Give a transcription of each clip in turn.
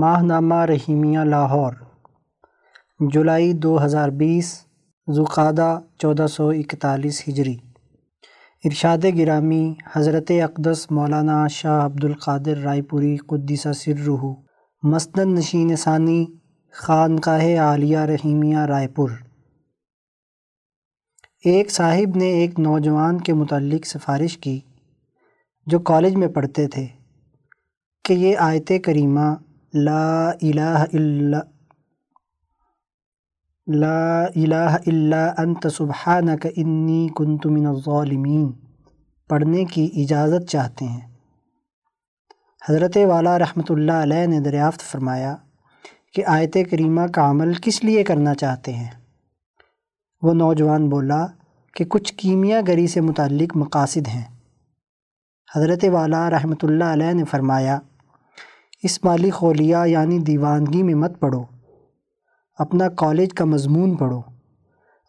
ماہ نامہ رحیمیہ لاہور، جولائی دو ہزار بیس ذوقادہ چودہ سو اکتالیس ہجری۔ ارشاد گرامی حضرت اقدس مولانا شاہ عبد القادر رائے پوری قدیسہ سرہ مسند نشین ثانی، خانقاہ عالیہ رحیمیہ رائے پور۔ ایک صاحب نے ایک نوجوان کے متعلق سفارش کی جو کالج میں پڑھتے تھے کہ یہ آیت کریمہ لا الہ الا لا الہ الا انت سبحانک انی کنت من الظالمین پڑھنے کی اجازت چاہتے ہیں۔ حضرت والا رحمۃ اللہ علیہ نے دریافت فرمایا کہ آیت کریمہ کا عمل کس لیے کرنا چاہتے ہیں؟ وہ نوجوان بولا کہ کچھ کیمیا گری سے متعلق مقاصد ہیں۔ حضرت والا رحمۃ اللہ علیہ نے فرمایا اس مالی خولیہ یعنی دیوانگی میں مت پڑھو۔ اپنا کالج کا مضمون پڑھو۔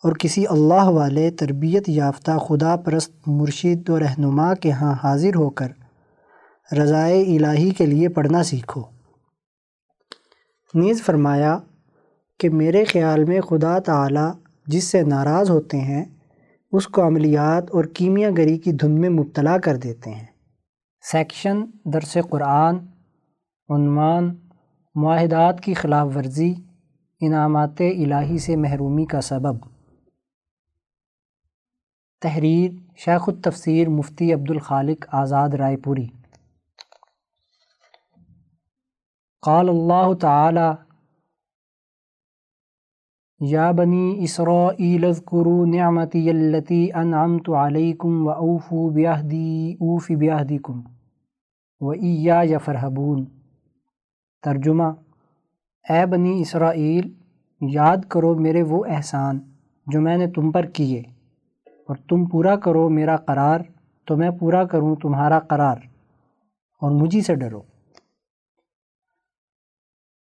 اور کسی اللہ والے تربیت یافتہ خدا پرست مرشد و رہنما کے ہاں حاضر ہو کر رضائے الہی کے لیے پڑھنا سیکھو۔ نیز فرمایا کہ میرے خیال میں خدا تعالی جس سے ناراض ہوتے ہیں، اس کو عملیات اور کیمیا گری کی دھن میں مبتلا کر دیتے ہیں۔ سیکشن، درس قرآن عنوان معاہدات کی خلاف ورزی انعامات الہی سے محرومی کا سبب۔ تحریر شیخ التفسیر مفتی عبد الخالق آزاد رائے پوری۔ قال اللہ تعالی یا بنی اسرائیل اذکروا نعمتی اللتی انعمت علیکم و اوفو بیہدی اوف بیہدیکم و ایا یفرحبون ترجمہ، اے بنی اسرائیل، یاد کرو میرے وہ احسان جو میں نے تم پر کیے، اور تم پورا کرو میرا قرار، تو میں پورا کروں تمہارا قرار، اور مجھے سے ڈرو.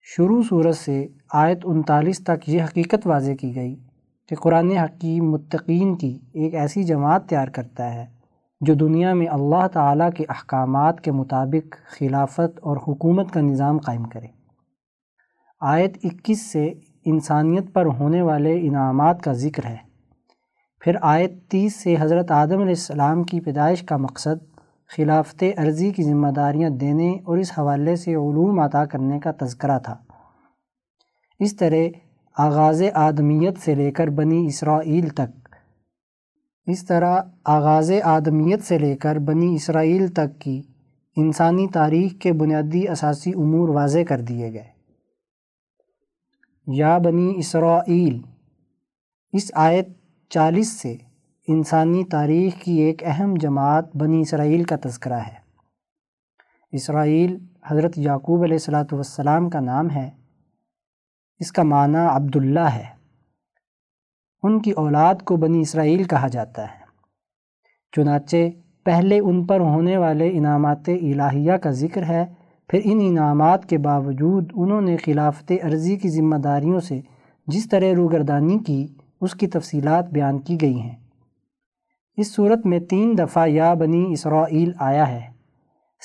شروع صورت سے آیت انتالیس تک یہ حقیقت واضح کی گئی کہ قرآن حکیم متقین کی ایک ایسی جماعت تیار کرتا ہے جو دنیا میں اللہ تعالیٰ کے احکامات کے مطابق خلافت اور حکومت کا نظام قائم کرے۔ آیت اکیس سے انسانیت پر ہونے والے انعامات کا ذکر ہے۔ پھر آیت تیس سے حضرت آدم علیہ السلام کی پیدائش کا مقصد خلافت عرضی کی ذمہ داریاں دینے اور اس حوالے سے علوم عطا کرنے کا تذکرہ تھا۔ اس طرح آغاز آدمیت سے لے کر بنی اسرائیل تک اس طرح آغاز آدمیت سے لے کر بنی اسرائیل تک کی انسانی تاریخ کے بنیادی اساسی امور واضح کر دیے گئے۔ یا بنی اسرائیل، اس آیت چالیس سے انسانی تاریخ کی ایک اہم جماعت بنی اسرائیل کا تذکرہ ہے۔ اسرائیل حضرت یعقوب علیہ السلاۃ والسلام کا نام ہے۔ اس کا معنی عبداللہ ہے۔ ان کی اولاد کو بنی اسرائیل کہا جاتا ہے۔ چنانچہ پہلے ان پر ہونے والے انعامات الہیہ کا ذکر ہے، پھر ان انعامات کے باوجود انہوں نے خلافت عرضی کی ذمہ داریوں سے جس طرح روگردانی کی، اس کی تفصیلات بیان کی گئی ہیں۔ اس صورت میں تین دفعہ یا بنی اسرائیل آیا ہے۔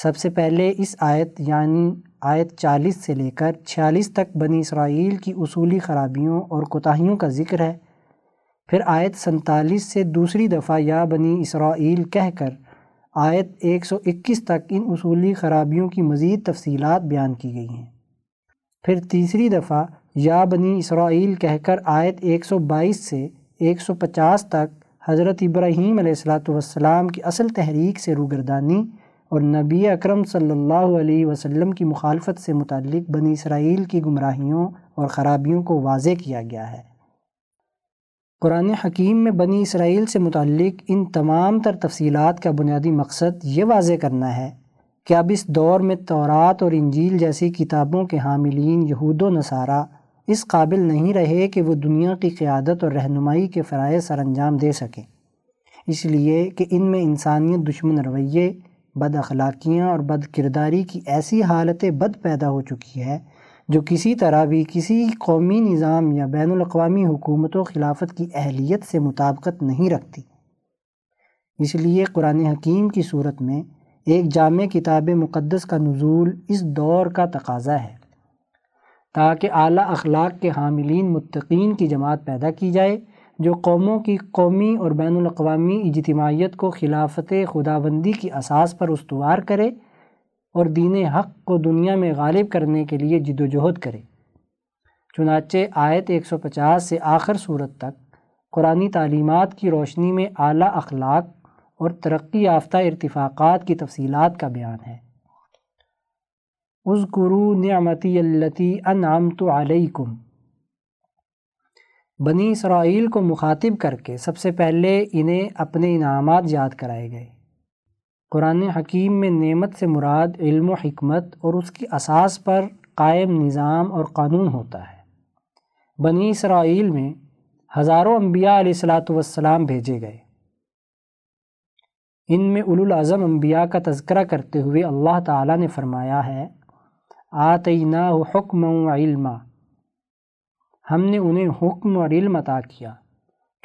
سب سے پہلے اس آیت یعنی آیت چالیس سے لے کر چھیالیس تک بنی اسرائیل کی اصولی خرابیوں اور کوتاہیوں کا ذکر ہے۔ پھر آیت سنتالیس سے دوسری دفعہ یا بنی اسرائیل کہہ کر آیت ایک سو اکیس تک ان اصولی خرابیوں کی مزید تفصیلات بیان کی گئی ہیں۔ پھر تیسری دفعہ یا بنی اسرائیل کہہ کر آیت ایک سو بائیس سے ایک سو پچاس تک حضرت ابراہیم علیہ السلاۃ والسلام کی اصل تحریک سے روگردانی اور نبی اکرم صلی اللہ علیہ وسلم کی مخالفت سے متعلق بنی اسرائیل کی گمراہیوں اور خرابیوں کو واضح کیا گیا ہے۔ قرآن حکیم میں بنی اسرائیل سے متعلق ان تمام تر تفصیلات کا بنیادی مقصد یہ واضح کرنا ہے کہ اب اس دور میں تورات اور انجیل جیسی کتابوں کے حاملین یہود و نصارہ اس قابل نہیں رہے کہ وہ دنیا کی قیادت اور رہنمائی کے فرائض سر انجام دے سکیں۔ اس لیے کہ ان میں انسانیت دشمن رویے، بد اخلاقیاں اور بد کرداری کی ایسی حالت بد پیدا ہو چکی ہے جو کسی طرح بھی کسی قومی نظام یا بین الاقوامی حکومت و خلافت کی اہلیت سے مطابقت نہیں رکھتی۔ اس لیے قرآن حکیم کی صورت میں ایک جامع کتاب مقدس کا نزول اس دور کا تقاضا ہے۔ تاکہ اعلیٰ اخلاق کے حاملین متقین کی جماعت پیدا کی جائے، جو قوموں کی قومی اور بین الاقوامی اجتماعیت کو خلافت خداوندی کی اساس پر استوار کرے۔ اور دین حق کو دنیا میں غالب کرنے کے لیے جد و جہد کرے۔ چنانچہ آیت 150 سے آخر صورت تک قرآن تعلیمات کی روشنی میں اعلیٰ اخلاق اور ترقی یافتہ ارتفاقات کی تفصیلات کا بیان ہے۔ اذکرو نعمتی اللتی انعمت علیکم۔ بنی اسرائیل کو مخاطب کر کے سب سے پہلے انہیں اپنے انعامات یاد کرائے گئے۔ قرآن حکیم میں نعمت سے مراد علم و حکمت اور اس کی اساس پر قائم نظام اور قانون ہوتا ہے۔ بنی اسرائیل میں ہزاروں انبیاء علیہ السلاۃ والسلام بھیجے گئے۔ ان میں الاظم انبیاء کا تذکرہ کرتے ہوئے اللہ تعالیٰ نے فرمایا ہے آتینہ حکم و علما۔ ہم نے انہیں حکم اور علم عطا کیا۔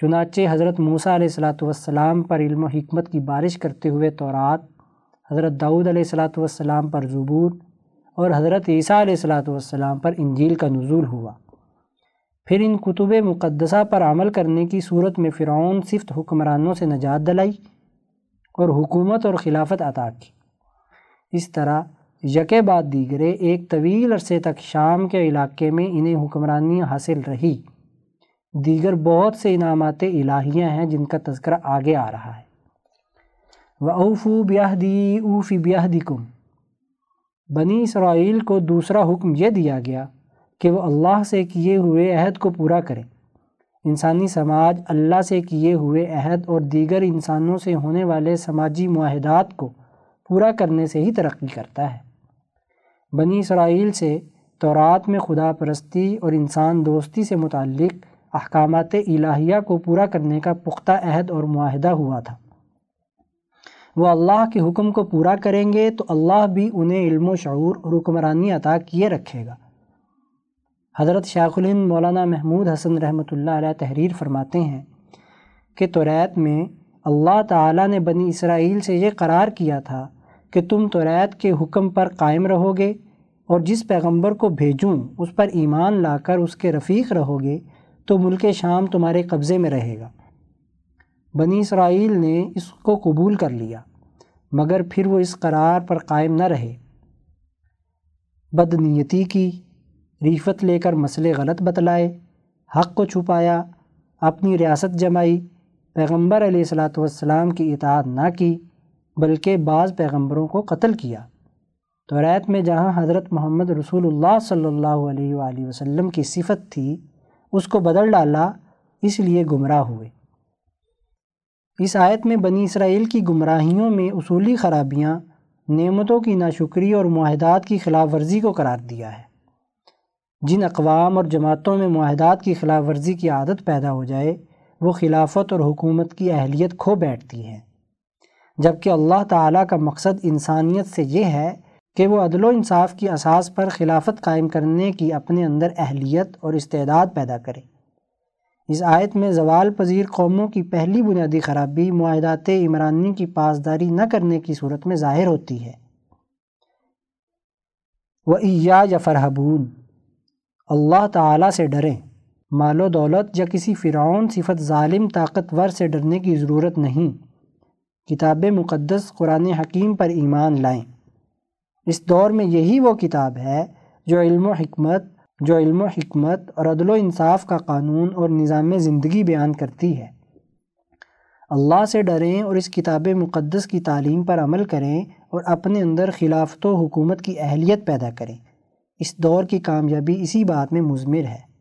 چنانچہ حضرت موسیٰ علیہ السلاۃ والسلام پر علم و حکمت کی بارش کرتے ہوئے تورات، حضرت داؤد علیہ السلاۃ والسلام پر زبور اور حضرت عیسیٰ علیہ السلاۃ والسلام پر انجیل کا نزول ہوا۔ پھر ان کتب مقدسہ پر عمل کرنے کی صورت میں فرعون صفت حکمرانوں سے نجات دلائی اور حکومت اور خلافت عطا کی۔ اس طرح یکے بعد دیگرے ایک طویل عرصے تک شام کے علاقے میں انہیں حکمرانی حاصل رہی۔ دیگر بہت سے انعامات الہیاں ہیں جن کا تذکرہ آگے آ رہا ہے۔ و اوفو بیاہ دی اوفی بیاہ کم بنی اسرائیل کو دوسرا حکم یہ دیا گیا کہ وہ اللہ سے کیے ہوئے عہد کو پورا کرے۔ انسانی سماج اللہ سے کیے ہوئے عہد اور دیگر انسانوں سے ہونے والے سماجی معاہدات کو پورا کرنے سے ہی ترقی کرتا ہے۔ بنی اسرائیل سے تورات میں خدا پرستی اور انسان دوستی سے متعلق احکامات الہیہ کو پورا کرنے کا پختہ عہد اور معاہدہ ہوا تھا۔ وہ اللہ کے حکم کو پورا کریں گے تو اللہ بھی انہیں علم و شعور اور حکمرانی عطا کیے رکھے گا۔ حضرت شیخ الہند مولانا محمود حسن رحمۃ اللہ علیہ تحریر فرماتے ہیں کہ توریت میں اللہ تعالیٰ نے بنی اسرائیل سے یہ قرار کیا تھا کہ تم توریت کے حکم پر قائم رہو گے اور جس پیغمبر کو بھیجوں اس پر ایمان لا کر اس کے رفیق رہو گے تو ملک شام تمہارے قبضے میں رہے گا۔ بنی اسرائیل نے اس کو قبول کر لیا، مگر پھر وہ اس قرار پر قائم نہ رہے۔ بدنیتی کی ریفت لے کر مسئلے غلط بتلائے، حق کو چھپایا، اپنی ریاست جمائی، پیغمبر علیہ السلاۃ والسلام کی اطاعت نہ کی، بلکہ بعض پیغمبروں کو قتل کیا۔ تو ریت میں جہاں حضرت محمد رسول اللہ صلی اللہ علیہ وآلہ وسلم کی صفت تھی اس کو بدل ڈالا، اس لیے گمراہ ہوئے۔ اس آیت میں بنی اسرائیل کی گمراہیوں میں اصولی خرابیاں، نعمتوں کی ناشکری اور معاہدات کی خلاف ورزی کو قرار دیا ہے۔ جن اقوام اور جماعتوں میں معاہدات کی خلاف ورزی کی عادت پیدا ہو جائے، وہ خلافت اور حکومت کی اہلیت کھو بیٹھتی ہے جبکہ اللہ تعالیٰ کا مقصد انسانیت سے یہ ہے کہ وہ عدل و انصاف کی اساس پر خلافت قائم کرنے کی اپنے اندر اہلیت اور استعداد پیدا کرے۔ اس آیت میں زوال پذیر قوموں کی پہلی بنیادی خرابی معاہدات عمرانی کی پاسداری نہ کرنے کی صورت میں ظاہر ہوتی ہے۔ وہ عیا یا فرحبون اللہ تعالیٰ سے ڈریں۔ مال و دولت یا کسی فرعون صفت ظالم طاقتور سے ڈرنے کی ضرورت نہیں۔ کتاب مقدس قرآن حکیم پر ایمان لائیں۔ اس دور میں یہی وہ کتاب ہے جو علم و حکمت، جو علم و حکمت اور عدل و انصاف کا قانون اور نظام زندگی بیان کرتی ہے۔ اللہ سے ڈریں اور اس کتاب مقدس کی تعلیم پر عمل کریں اور اپنے اندر خلافت و حکومت کی اہلیت پیدا کریں۔ اس دور کی کامیابی اسی بات میں مضمر ہے۔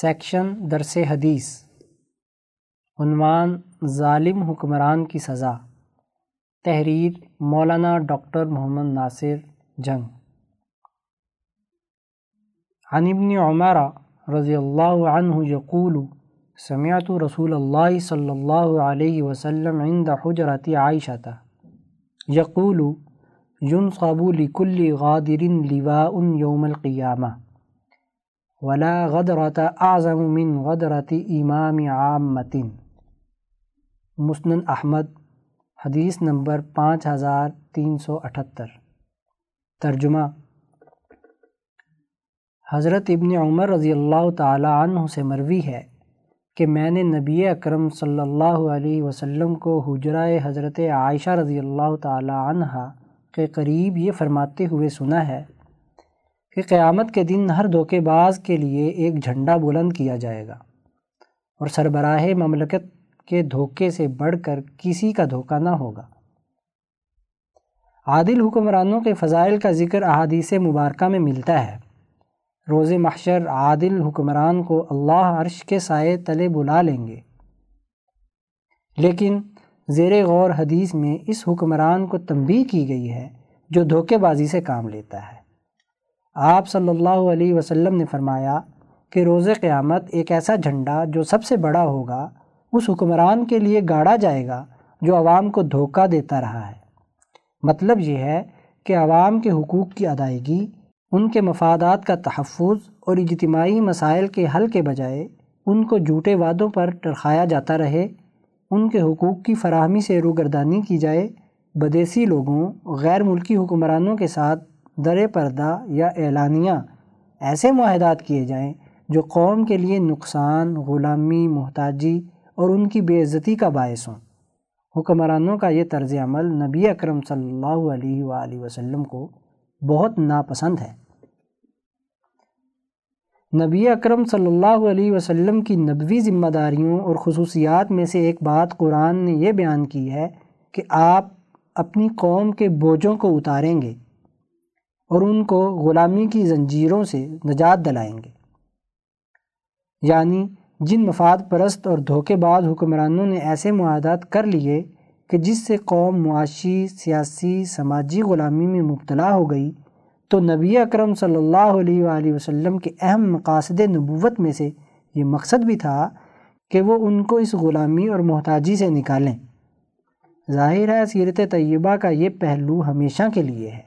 سیکشن درس حدیث۔ عنوان ظالم حکمران کی سزا۔ تحریر مولانا ڈاکٹر محمد ناصر جنگ۔ عن ابن عمر رضی اللہ عنہ یقول، سمعت رسول اللہ صلی اللہ علیہ وسلم عند حجرت عائشة یقول ينصب لكل غادر لواء يوم القيامة ولا غدرة اعظم من غدرة امام عامة مسنن احمد۔ حدیث نمبر پانچ ہزار تین سو اٹھتر۔ ترجمہ حضرت ابن عمر رضی اللہ تعالی عنہ سے مروی ہے کہ میں نے نبی اکرم صلی اللہ علیہ وسلم کو حجرہ حضرت عائشہ رضی اللہ تعالی عنہ کے قریب یہ فرماتے ہوئے سنا ہے کہ قیامت کے دن ہر دھوکے باز کے لیے ایک جھنڈا بلند کیا جائے گا اور سربراہ مملکت کے دھوکے سے بڑھ کر کسی کا دھوکہ نہ ہوگا۔ عادل حکمرانوں کے فضائل کا ذکر احادیث مبارکہ میں ملتا ہے۔ روز محشر عادل حکمران کو اللہ عرش کے سائے تلے بلا لیں گے۔ لیکن زیر غور حدیث میں اس حکمران کو تنبیہ کی گئی ہے جو دھوکے بازی سے کام لیتا ہے۔ آپ صلی اللہ علیہ وسلم نے فرمایا کہ روز قیامت ایک ایسا جھنڈا جو سب سے بڑا ہوگا اس حکمران کے لیے گاڑا جائے گا جو عوام کو دھوکہ دیتا رہا ہے۔ مطلب یہ ہے کہ عوام کے حقوق کی ادائیگی، ان کے مفادات کا تحفظ اور اجتماعی مسائل کے حل کے بجائے ان کو جھوٹے وعدوں پر ٹرخایا جاتا رہے، ان کے حقوق کی فراہمی سے روگردانی کی جائے، بدیسی لوگوں، غیر ملکی حکمرانوں کے ساتھ در پردہ یا اعلانیہ ایسے معاہدات کیے جائیں جو قوم کے لیے نقصان، غلامی، محتاجی اور ان کی بے عزتی کا باعث ہوں۔ حکمرانوں کا یہ طرز عمل نبی اکرم صلی اللہ علیہ وآلہ وسلم کو بہت ناپسند ہے۔ نبی اکرم صلی اللہ علیہ وسلم کی نبوی ذمہ داریوں اور خصوصیات میں سے ایک بات قرآن نے یہ بیان کی ہے کہ آپ اپنی قوم کے بوجھوں کو اتاریں گے اور ان کو غلامی کی زنجیروں سے نجات دلائیں گے۔ یعنی جن مفاد پرست اور دھوکے بعض حکمرانوں نے ایسے معاہدات کر لیے کہ جس سے قوم معاشی، سیاسی، سماجی غلامی میں مبتلا ہو گئی، تو نبی اکرم صلی اللہ علیہ وآلہ وسلم کے اہم مقاصد نبوت میں سے یہ مقصد بھی تھا کہ وہ ان کو اس غلامی اور محتاجی سے نکالیں۔ ظاہر ہے، سیرت طیبہ کا یہ پہلو ہمیشہ کے لیے ہے۔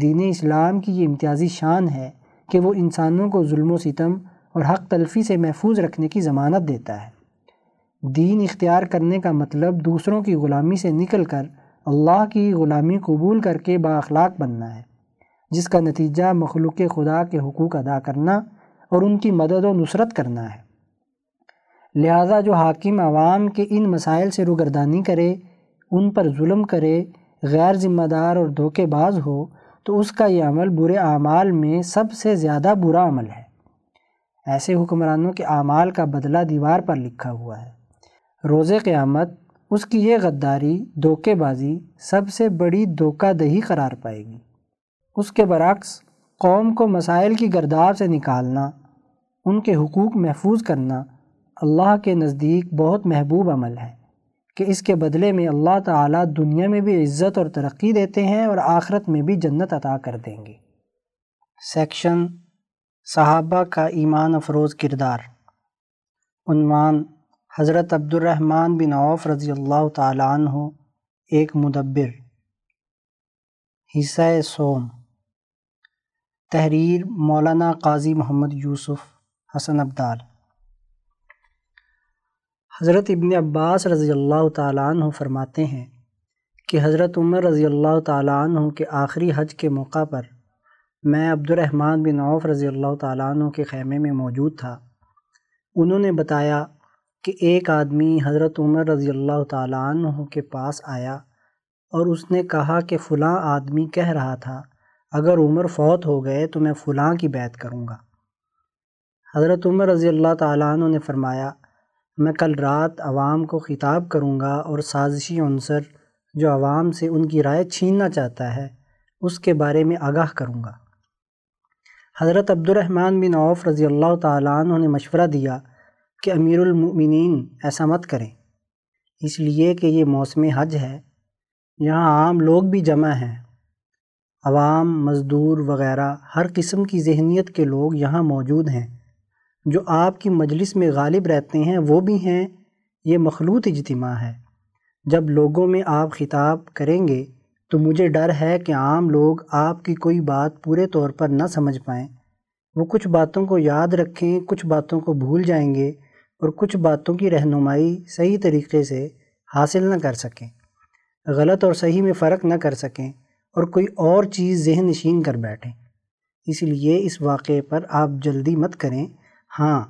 دین اسلام کی یہ امتیازی شان ہے کہ وہ انسانوں کو ظلم و ستم اور حق تلفی سے محفوظ رکھنے کی ضمانت دیتا ہے۔ دین اختیار کرنے کا مطلب دوسروں کی غلامی سے نکل کر اللہ کی غلامی قبول کر کے با اخلاق بننا ہے، جس کا نتیجہ مخلوق خدا کے حقوق ادا کرنا اور ان کی مدد و نصرت کرنا ہے۔ لہذا جو حاکم عوام کے ان مسائل سے روگردانی کرے، ان پر ظلم کرے، غیر ذمہ دار اور دھوکے باز ہو، تو اس کا یہ عمل برے اعمال میں سب سے زیادہ برا عمل ہے۔ ایسے حکمرانوں کے اعمال کا بدلہ دیوار پر لکھا ہوا ہے۔ روز قیامت اس کی یہ غداری، دھوکے بازی سب سے بڑی دھوکہ دہی قرار پائے گی۔ اس کے برعکس، قوم کو مسائل کی گرداب سے نکالنا، ان کے حقوق محفوظ کرنا اللہ کے نزدیک بہت محبوب عمل ہے کہ اس کے بدلے میں اللہ تعالیٰ دنیا میں بھی عزت اور ترقی دیتے ہیں اور آخرت میں بھی جنت عطا کر دیں گے۔ سیکشن صحابہ کا ایمان افروز کردار۔ عنوان حضرت عبد الرحمن بن عوف رضی اللہ تعالیٰ عنہ، ایک مدبر۔ حصہ سوم۔ تحریر مولانا قاضی محمد یوسف حسن عبدال حضرت ابن عباس رضی اللہ تعالیٰ عنہ فرماتے ہیں کہ حضرت عمر رضی اللہ تعالیٰ عنہ کے آخری حج کے موقع پر میں عبد الرحمن بن عوف رضی اللہ تعالیٰ عنہ کے خیمے میں موجود تھا۔ انہوں نے بتایا کہ ایک آدمی حضرت عمر رضی اللہ تعالیٰ عنہ کے پاس آیا اور اس نے کہا کہ فلاں آدمی کہہ رہا تھا، اگر عمر فوت ہو گئے تو میں فلاں کی بیعت کروں گا۔ حضرت عمر رضی اللہ تعالیٰ عنہ نے فرمایا، میں کل رات عوام کو خطاب کروں گا اور سازشی عنصر جو عوام سے ان کی رائے چھیننا چاہتا ہے، اس کے بارے میں آگاہ کروں گا۔ حضرت عبد الرحمن بن عوف رضی اللہ تعالیٰ عنہ نے مشورہ دیا کہ امیر المؤمنین ایسا مت کریں۔ اس لیے کہ یہ موسم حج ہے، یہاں عام لوگ بھی جمع ہیں۔ عوام، مزدور وغیرہ، ہر قسم کی ذہنیت کے لوگ یہاں موجود ہیں۔ جو آپ کی مجلس میں غالب رہتے ہیں، وہ بھی ہیں۔ یہ مخلوط اجتماع ہے۔ جب لوگوں میں آپ خطاب کریں گے تو مجھے ڈر ہے کہ عام لوگ آپ کی کوئی بات پورے طور پر نہ سمجھ پائیں۔ وہ کچھ باتوں کو یاد رکھیں، کچھ باتوں کو بھول جائیں گے اور کچھ باتوں کی رہنمائی صحیح طریقے سے حاصل نہ کر سکیں۔ غلط اور صحیح میں فرق نہ کر سکیں اور کوئی اور چیز ذہن نشین کر بیٹھیں۔ اس لیے اس واقعے پر آپ جلدی مت کریں۔ ہاں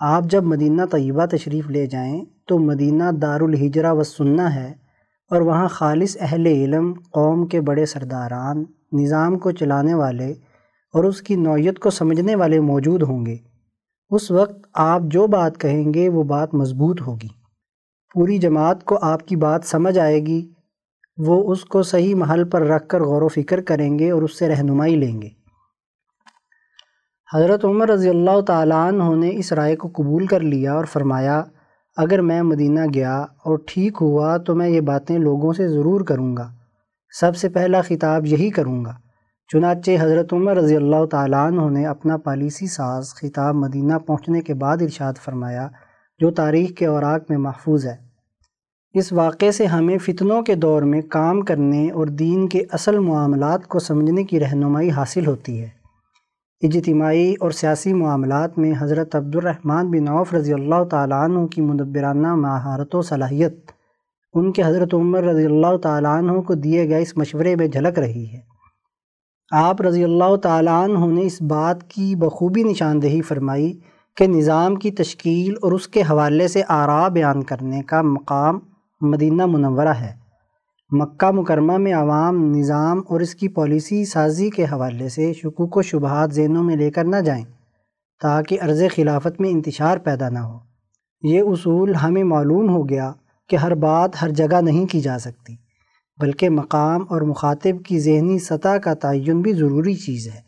آپ جب مدینہ طیبہ تشریف لے جائیں تو مدینہ دار الحجرہ و سنہ ہے۔ اور وہاں خالص اہل علم، قوم کے بڑے سرداران، نظام کو چلانے والے اور اس کی نوعیت کو سمجھنے والے موجود ہوں گے۔ اس وقت آپ جو بات کہیں گے، وہ بات مضبوط ہوگی۔ پوری جماعت کو آپ کی بات سمجھ آئے گی۔ وہ اس کو صحیح محل پر رکھ کر غور و فکر کریں گے اور اس سے رہنمائی لیں گے۔ حضرت عمر رضی اللہ تعالیٰ عنہ نے اس رائے کو قبول کر لیا اور فرمایا اگر میں مدینہ گیا اور ٹھیک ہوا تو میں یہ باتیں لوگوں سے ضرور کروں گا۔ سب سے پہلا خطاب یہی کروں گا۔ چنانچہ حضرت عمر رضی اللہ تعالیٰ عنہ نے اپنا پالیسی ساز خطاب مدینہ پہنچنے کے بعد ارشاد فرمایا، جو تاریخ کے اوراق میں محفوظ ہے۔ اس واقعے سے ہمیں فتنوں کے دور میں کام کرنے اور دین کے اصل معاملات کو سمجھنے کی رہنمائی حاصل ہوتی ہے۔ اجتماعی اور سیاسی معاملات میں حضرت عبد الرحمن بن عوف رضی اللہ تعالیٰ عنہ کی مدبرانہ مہارت و صلاحیت، ان کے حضرت عمر رضی اللہ تعالیٰ عنہ کو دیے گئے اس مشورے میں جھلک رہی ہے۔ آپ رضی اللہ تعالیٰ عنہ نے اس بات کی بخوبی نشاندہی فرمائی کہ نظام کی تشکیل اور اس کے حوالے سے آراء بیان کرنے کا مقام مدینہ منورہ ہے۔ مکہ مکرمہ میں عوام، نظام اور اس کی پالیسی سازی کے حوالے سے شکوک و شبہات ذہنوں میں لے کر نہ جائیں تاکہ عرض خلافت میں انتشار پیدا نہ ہو۔ یہ اصول ہمیں معلوم ہو گیا کہ ہر بات ہر جگہ نہیں کی جا سکتی، بلکہ مقام اور مخاطب کی ذہنی سطح کا تعین بھی ضروری چیز ہے۔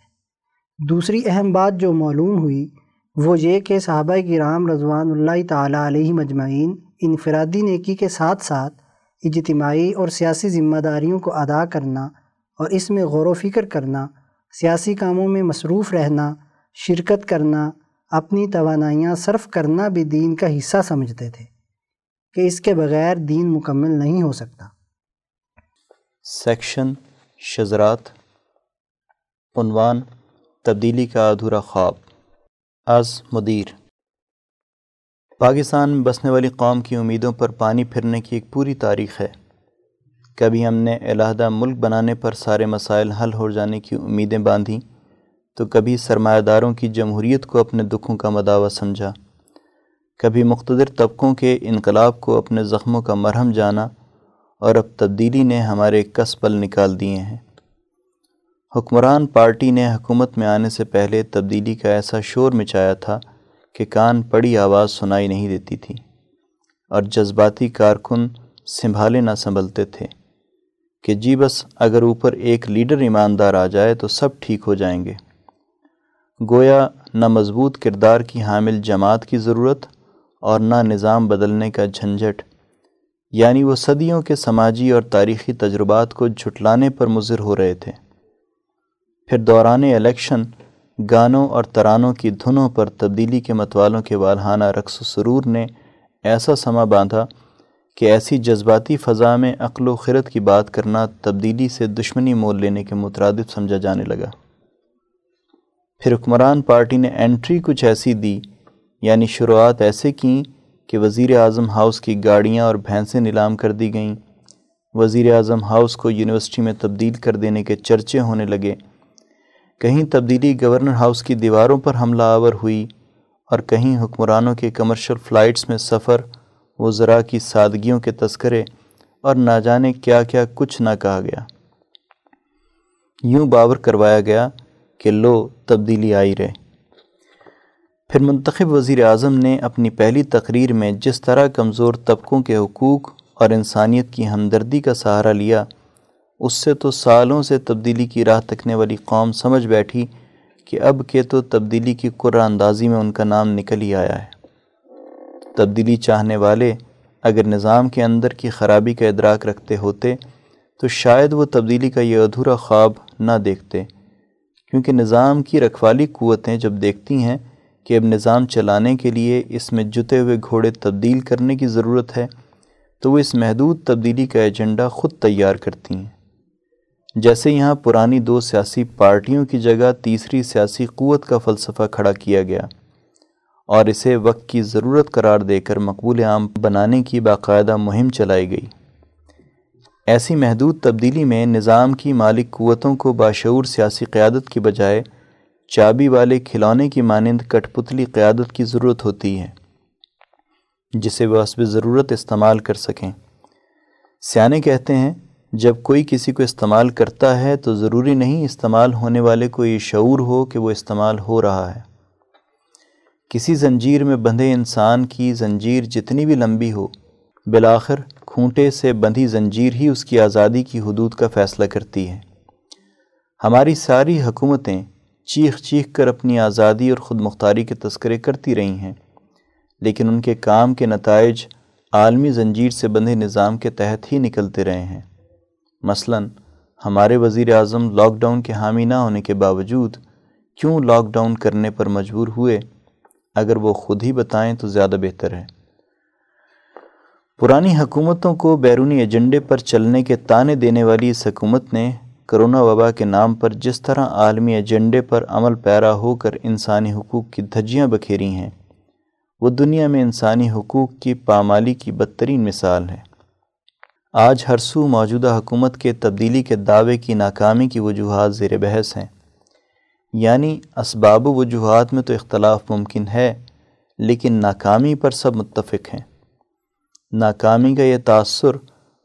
دوسری اہم بات جو معلوم ہوئی، وہ یہ کہ صحابہ کی رام رضوان اللہ تعالیٰ علیہ مجمعین انفرادی نیکی کے ساتھ ساتھ اجتماعی اور سیاسی ذمہ داریوں کو ادا کرنا اور اس میں غور و فکر کرنا، سیاسی کاموں میں مصروف رہنا، شرکت کرنا، اپنی توانائیاں صرف کرنا بھی دین کا حصہ سمجھتے تھے کہ اس کے بغیر دین مکمل نہیں ہو سکتا۔ سیکشن شزرات عنوان تبدیلی کا ادھورا خواب، از مدیر۔ پاکستان بسنے والی قوم کی امیدوں پر پانی پھرنے کی ایک پوری تاریخ ہے۔ کبھی ہم نے علیحدہ ملک بنانے پر سارے مسائل حل ہو جانے کی امیدیں باندھیں، تو کبھی سرمایہ داروں کی جمہوریت کو اپنے دکھوں کا مداوع سمجھا۔ کبھی مقتدر طبقوں کے انقلاب کو اپنے زخموں کا مرہم جانا اور اب تبدیلی نے ہمارے کس پل نکال دیے ہیں۔ حکمران پارٹی نے حکومت میں آنے سے پہلے تبدیلی کا ایسا شور مچایا تھا کہ کان پڑی آواز سنائی نہیں دیتی تھی اور جذباتی کارکن سنبھالے نہ سنبھلتے تھے کہ جی بس اگر اوپر ایک لیڈر ایماندار آ جائے تو سب ٹھیک ہو جائیں گے۔ گویا نہ مضبوط کردار کی حامل جماعت کی ضرورت اور نہ نظام بدلنے کا جھنجھٹ یعنی وہ صدیوں کے سماجی اور تاریخی تجربات کو جھٹلانے پر مضر ہو رہے تھے۔ پھر دوران الیکشن گانوں اور ترانوں کی دھنوں پر تبدیلی کے متوالوں کے والہانہ رقص و سرور نے ایسا سما باندھا کہ ایسی جذباتی فضا میں عقل و خرد کی بات کرنا تبدیلی سے دشمنی مول لینے کے مترادف سمجھا جانے لگا۔ پھر حکمران پارٹی نے انٹری کچھ ایسی دی یعنی شروعات ایسے کیں کہ وزیر اعظم ہاؤس کی گاڑیاں اور بھینسیں نیلام کر دی گئیں۔ وزیر اعظم ہاؤس کو یونیورسٹی میں تبدیل کر دینے کے چرچے ہونے لگے۔ کہیں تبدیلی گورنر ہاؤس کی دیواروں پر حملہ آور ہوئی اور کہیں حکمرانوں کے کمرشل فلائٹس میں سفر و ذرا کی سادگیوں کے تذکرے اور نہ جانے کیا کیا کچھ نہ کہا گیا۔ یوں باور کروایا گیا کہ لو تبدیلی آئی رہے۔ پھر منتخب وزیر اعظم نے اپنی پہلی تقریر میں جس طرح کمزور طبقوں کے حقوق اور انسانیت کی ہمدردی کا سہارا لیا اس سے تو سالوں سے تبدیلی کی راہ تکنے والی قوم سمجھ بیٹھی کہ اب کے تو تبدیلی کی قرآن اندازی میں ان کا نام نکل ہی آیا ہے۔ تبدیلی چاہنے والے اگر نظام کے اندر کی خرابی کا ادراک رکھتے ہوتے، تو شاید وہ تبدیلی کا یہ ادھورا خواب نہ دیکھتے۔ کیونکہ نظام کی رکھوالی قوتیں جب دیکھتی ہیں کہ اب نظام چلانے کے لیے اس میں جتے ہوئے گھوڑے تبدیل کرنے کی ضرورت ہے، تو وہ اس محدود تبدیلی کا ایجنڈا خود تیار کرتی ہیں۔ جیسے یہاں پرانی دو سیاسی پارٹیوں کی جگہ تیسری سیاسی قوت کا فلسفہ کھڑا کیا گیا اور اسے وقت کی ضرورت قرار دے کر مقبول عام بنانے کی باقاعدہ مہم چلائی گئی۔ ایسی محدود تبدیلی میں نظام کی مالک قوتوں کو باشعور سیاسی قیادت کی بجائے چابی والے کھلونے کی مانند کٹ پتلی قیادت کی ضرورت ہوتی ہے، جسے وہ حسب ضرورت استعمال کر سکیں۔ سیانے کہتے ہیں جب کوئی کسی کو استعمال کرتا ہے تو ضروری نہیں استعمال ہونے والے کو یہ شعور ہو کہ وہ استعمال ہو رہا ہے۔ کسی زنجیر میں بندھے انسان کی زنجیر جتنی بھی لمبی ہو، بالآخر کھونٹے سے بندھی زنجیر ہی اس کی آزادی کی حدود کا فیصلہ کرتی ہے۔ ہماری ساری حکومتیں چیخ چیخ کر اپنی آزادی اور خود مختاری کے تذکرے کرتی رہی ہیں، لیکن ان کے کام کے نتائج عالمی زنجیر سے بندھے نظام کے تحت ہی نکلتے رہے ہیں۔ مثلا، ہمارے وزیر اعظم لاک ڈاؤن کے حامی نہ ہونے کے باوجود کیوں لاک ڈاؤن کرنے پر مجبور ہوئے؟ اگر وہ خود ہی بتائیں تو زیادہ بہتر ہے۔ پرانی حکومتوں کو بیرونی ایجنڈے پر چلنے کے تانے دینے والی اس حکومت نے کرونا وبا کے نام پر جس طرح عالمی ایجنڈے پر عمل پیرا ہو کر انسانی حقوق کی دھجیاں بکھیری ہیں، وہ دنیا میں انسانی حقوق کی پامالی کی بدترین مثال ہے آج ہر سو موجودہ حکومت کے تبدیلی کے دعوے کی ناکامی کی وجوہات زیر بحث ہیں۔ یعنی اسباب و وجوہات میں تو اختلاف ممکن ہے، لیکن ناکامی پر سب متفق ہیں۔ ناکامی کا یہ تاثر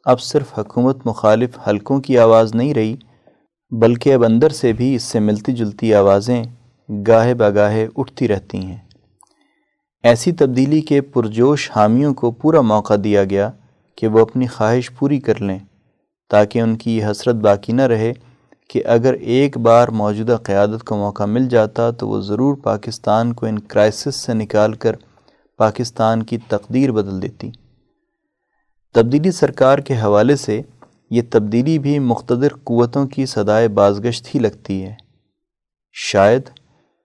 اب صرف حکومت مخالف حلقوں کی آواز نہیں رہی، بلکہ اب اندر سے بھی اس سے ملتی جلتی آوازیں گاہے بگاہے اٹھتی رہتی ہیں۔ ایسی تبدیلی کے پرجوش حامیوں کو پورا موقع دیا گیا کہ وہ اپنی خواہش پوری کر لیں، تاکہ ان کی یہ حسرت باقی نہ رہے کہ اگر ایک بار موجودہ قیادت کو موقع مل جاتا تو وہ ضرور پاکستان کو ان کرائسس سے نکال کر پاکستان کی تقدیر بدل دیتی۔ تبدیلی سرکار کے حوالے سے یہ تبدیلی بھی مقتدر قوتوں کی صدائے بازگشت ہی لگتی ہے۔ شاید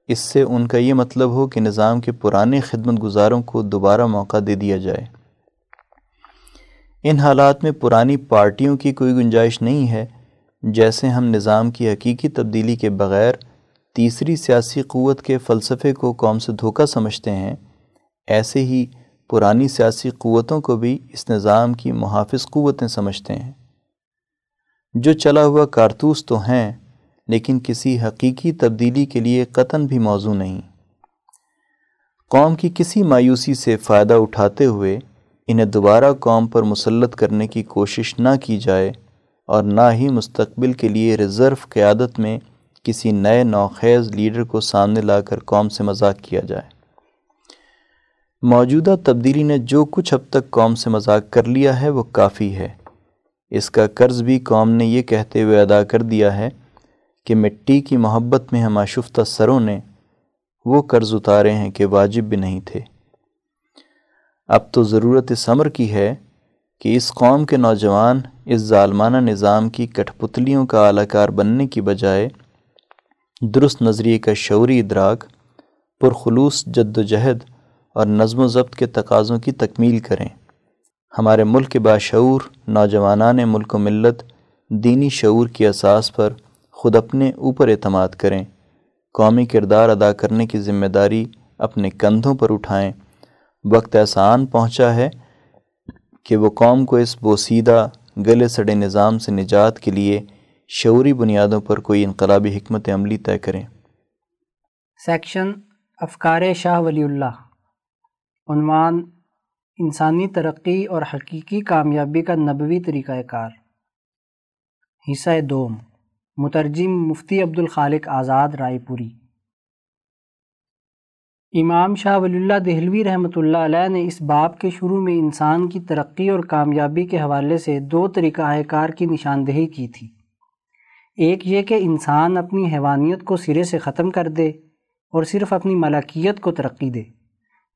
اس سے ان کا یہ مطلب ہو کہ نظام کے پرانے خدمت گزاروں کو دوبارہ موقع دے دیا جائے۔ ان حالات میں پرانی پارٹیوں کی کوئی گنجائش نہیں ہے، جیسے ہم نظام کی حقیقی تبدیلی کے بغیر تیسری سیاسی قوت کے فلسفے کو قوم سے دھوکہ سمجھتے ہیں، ایسے ہی پرانی سیاسی قوتوں کو بھی اس نظام کی محافظ قوتیں سمجھتے ہیں۔ جو چلا ہوا کارتوس تو ہیں، لیکن کسی حقیقی تبدیلی کے لیے قطن بھی موضوع نہیں۔ قوم کی کسی مایوسی سے فائدہ اٹھاتے ہوئے انہیں دوبارہ قوم پر مسلط کرنے کی کوشش نہ کی جائے اور نہ ہی مستقبل کے لیے ریزرو قیادت میں کسی نئے نوخیز لیڈر کو سامنے لا کر قوم سے مذاق کیا جائے۔ موجودہ تبدیلی نے جو کچھ اب تک قوم سے مذاق کر لیا ہے وہ کافی ہے۔ اس کا قرض بھی قوم نے یہ کہتے ہوئے ادا کر دیا ہے کہ مٹی کی محبت میں ہم آشفتہ سروں نے وہ قرض اتارے ہیں کہ واجب بھی نہیں تھے۔ اب تو ضرورت ثمر کی ہے کہ اس قوم کے نوجوان اس ظالمانہ نظام کی کٹھ پتلیوں کا اعلی کار بننے کی بجائے درست نظریے کا شعوری ادراک، پرخلوص جد و جہد اور نظم و ضبط کے تقاضوں کی تکمیل کریں۔ ہمارے ملک کے باشعور نوجوانان ملک و ملت دینی شعور کی اساس پر خود اپنے اوپر اعتماد کریں، قومی کردار ادا کرنے کی ذمہ داری اپنے کندھوں پر اٹھائیں۔ وقت احسان پہنچا ہے کہ وہ قوم کو اس بوسیدہ گلے سڑے نظام سے نجات کے لیے شعوری بنیادوں پر کوئی انقلابی حکمت عملی طے کریں۔ سیکشن افکار شاہ ولی اللہ۔ عنوان انسانی ترقی اور حقیقی کامیابی کا نبوی طریقہ کار۔ حصہ دوم مترجم مفتی عبدالخالق آزاد رائے پوری۔ امام شاہ ولی اللہ دہلوی رحمۃ اللہ علیہ نے اس باب کے شروع میں انسان کی ترقی اور کامیابی کے حوالے سے دو طریقہ کار کی نشاندہی کی تھی۔ ایک یہ کہ انسان اپنی حیوانیت کو سرے سے ختم کر دے اور صرف اپنی ملکیت کو ترقی دے۔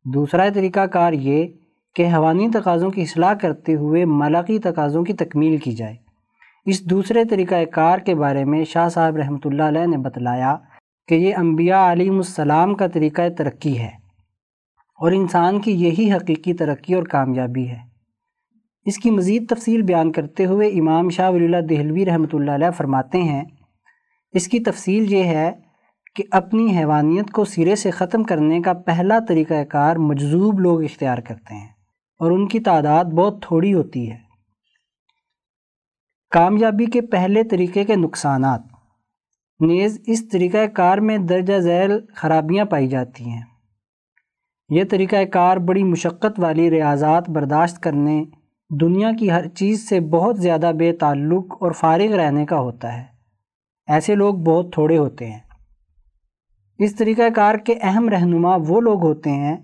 دوسرا طریقہ کار یہ کہ حیوانی تقاضوں کی اصلاح کرتے ہوئے ملکی تقاضوں کی تکمیل کی جائے۔ اس دوسرے طریقہ کار کے بارے میں شاہ صاحب رحمۃ اللہ علیہ نے بتلایا کہ یہ انبیاء علیہ السلام کا طریقہ ترقی ہے اور انسان کی یہی حقیقی ترقی اور کامیابی ہے۔ اس کی مزید تفصیل بیان کرتے ہوئے امام شاہ ولی اللہ دہلوی رحمۃ اللہ علیہ فرماتے ہیں، اس کی تفصیل یہ ہے کہ اپنی حیوانیت کو سرے سے ختم کرنے کا پہلا طریقہ کار مجذوب لوگ اختیار کرتے ہیں اور ان کی تعداد بہت تھوڑی ہوتی ہے۔ کامیابی کے پہلے طریقے کے نقصانات نیز اس طریقہ کار میں درجہ ذیل خرابیاں پائی جاتی ہیں۔ یہ طریقہ کار بڑی مشقت والی ریاضات برداشت کرنے، دنیا کی ہر چیز سے بہت زیادہ بے تعلق اور فارغ رہنے کا ہوتا ہے۔ ایسے لوگ بہت تھوڑے ہوتے ہیں۔ اس طریقہ کار کے اہم رہنما وہ لوگ ہوتے ہیں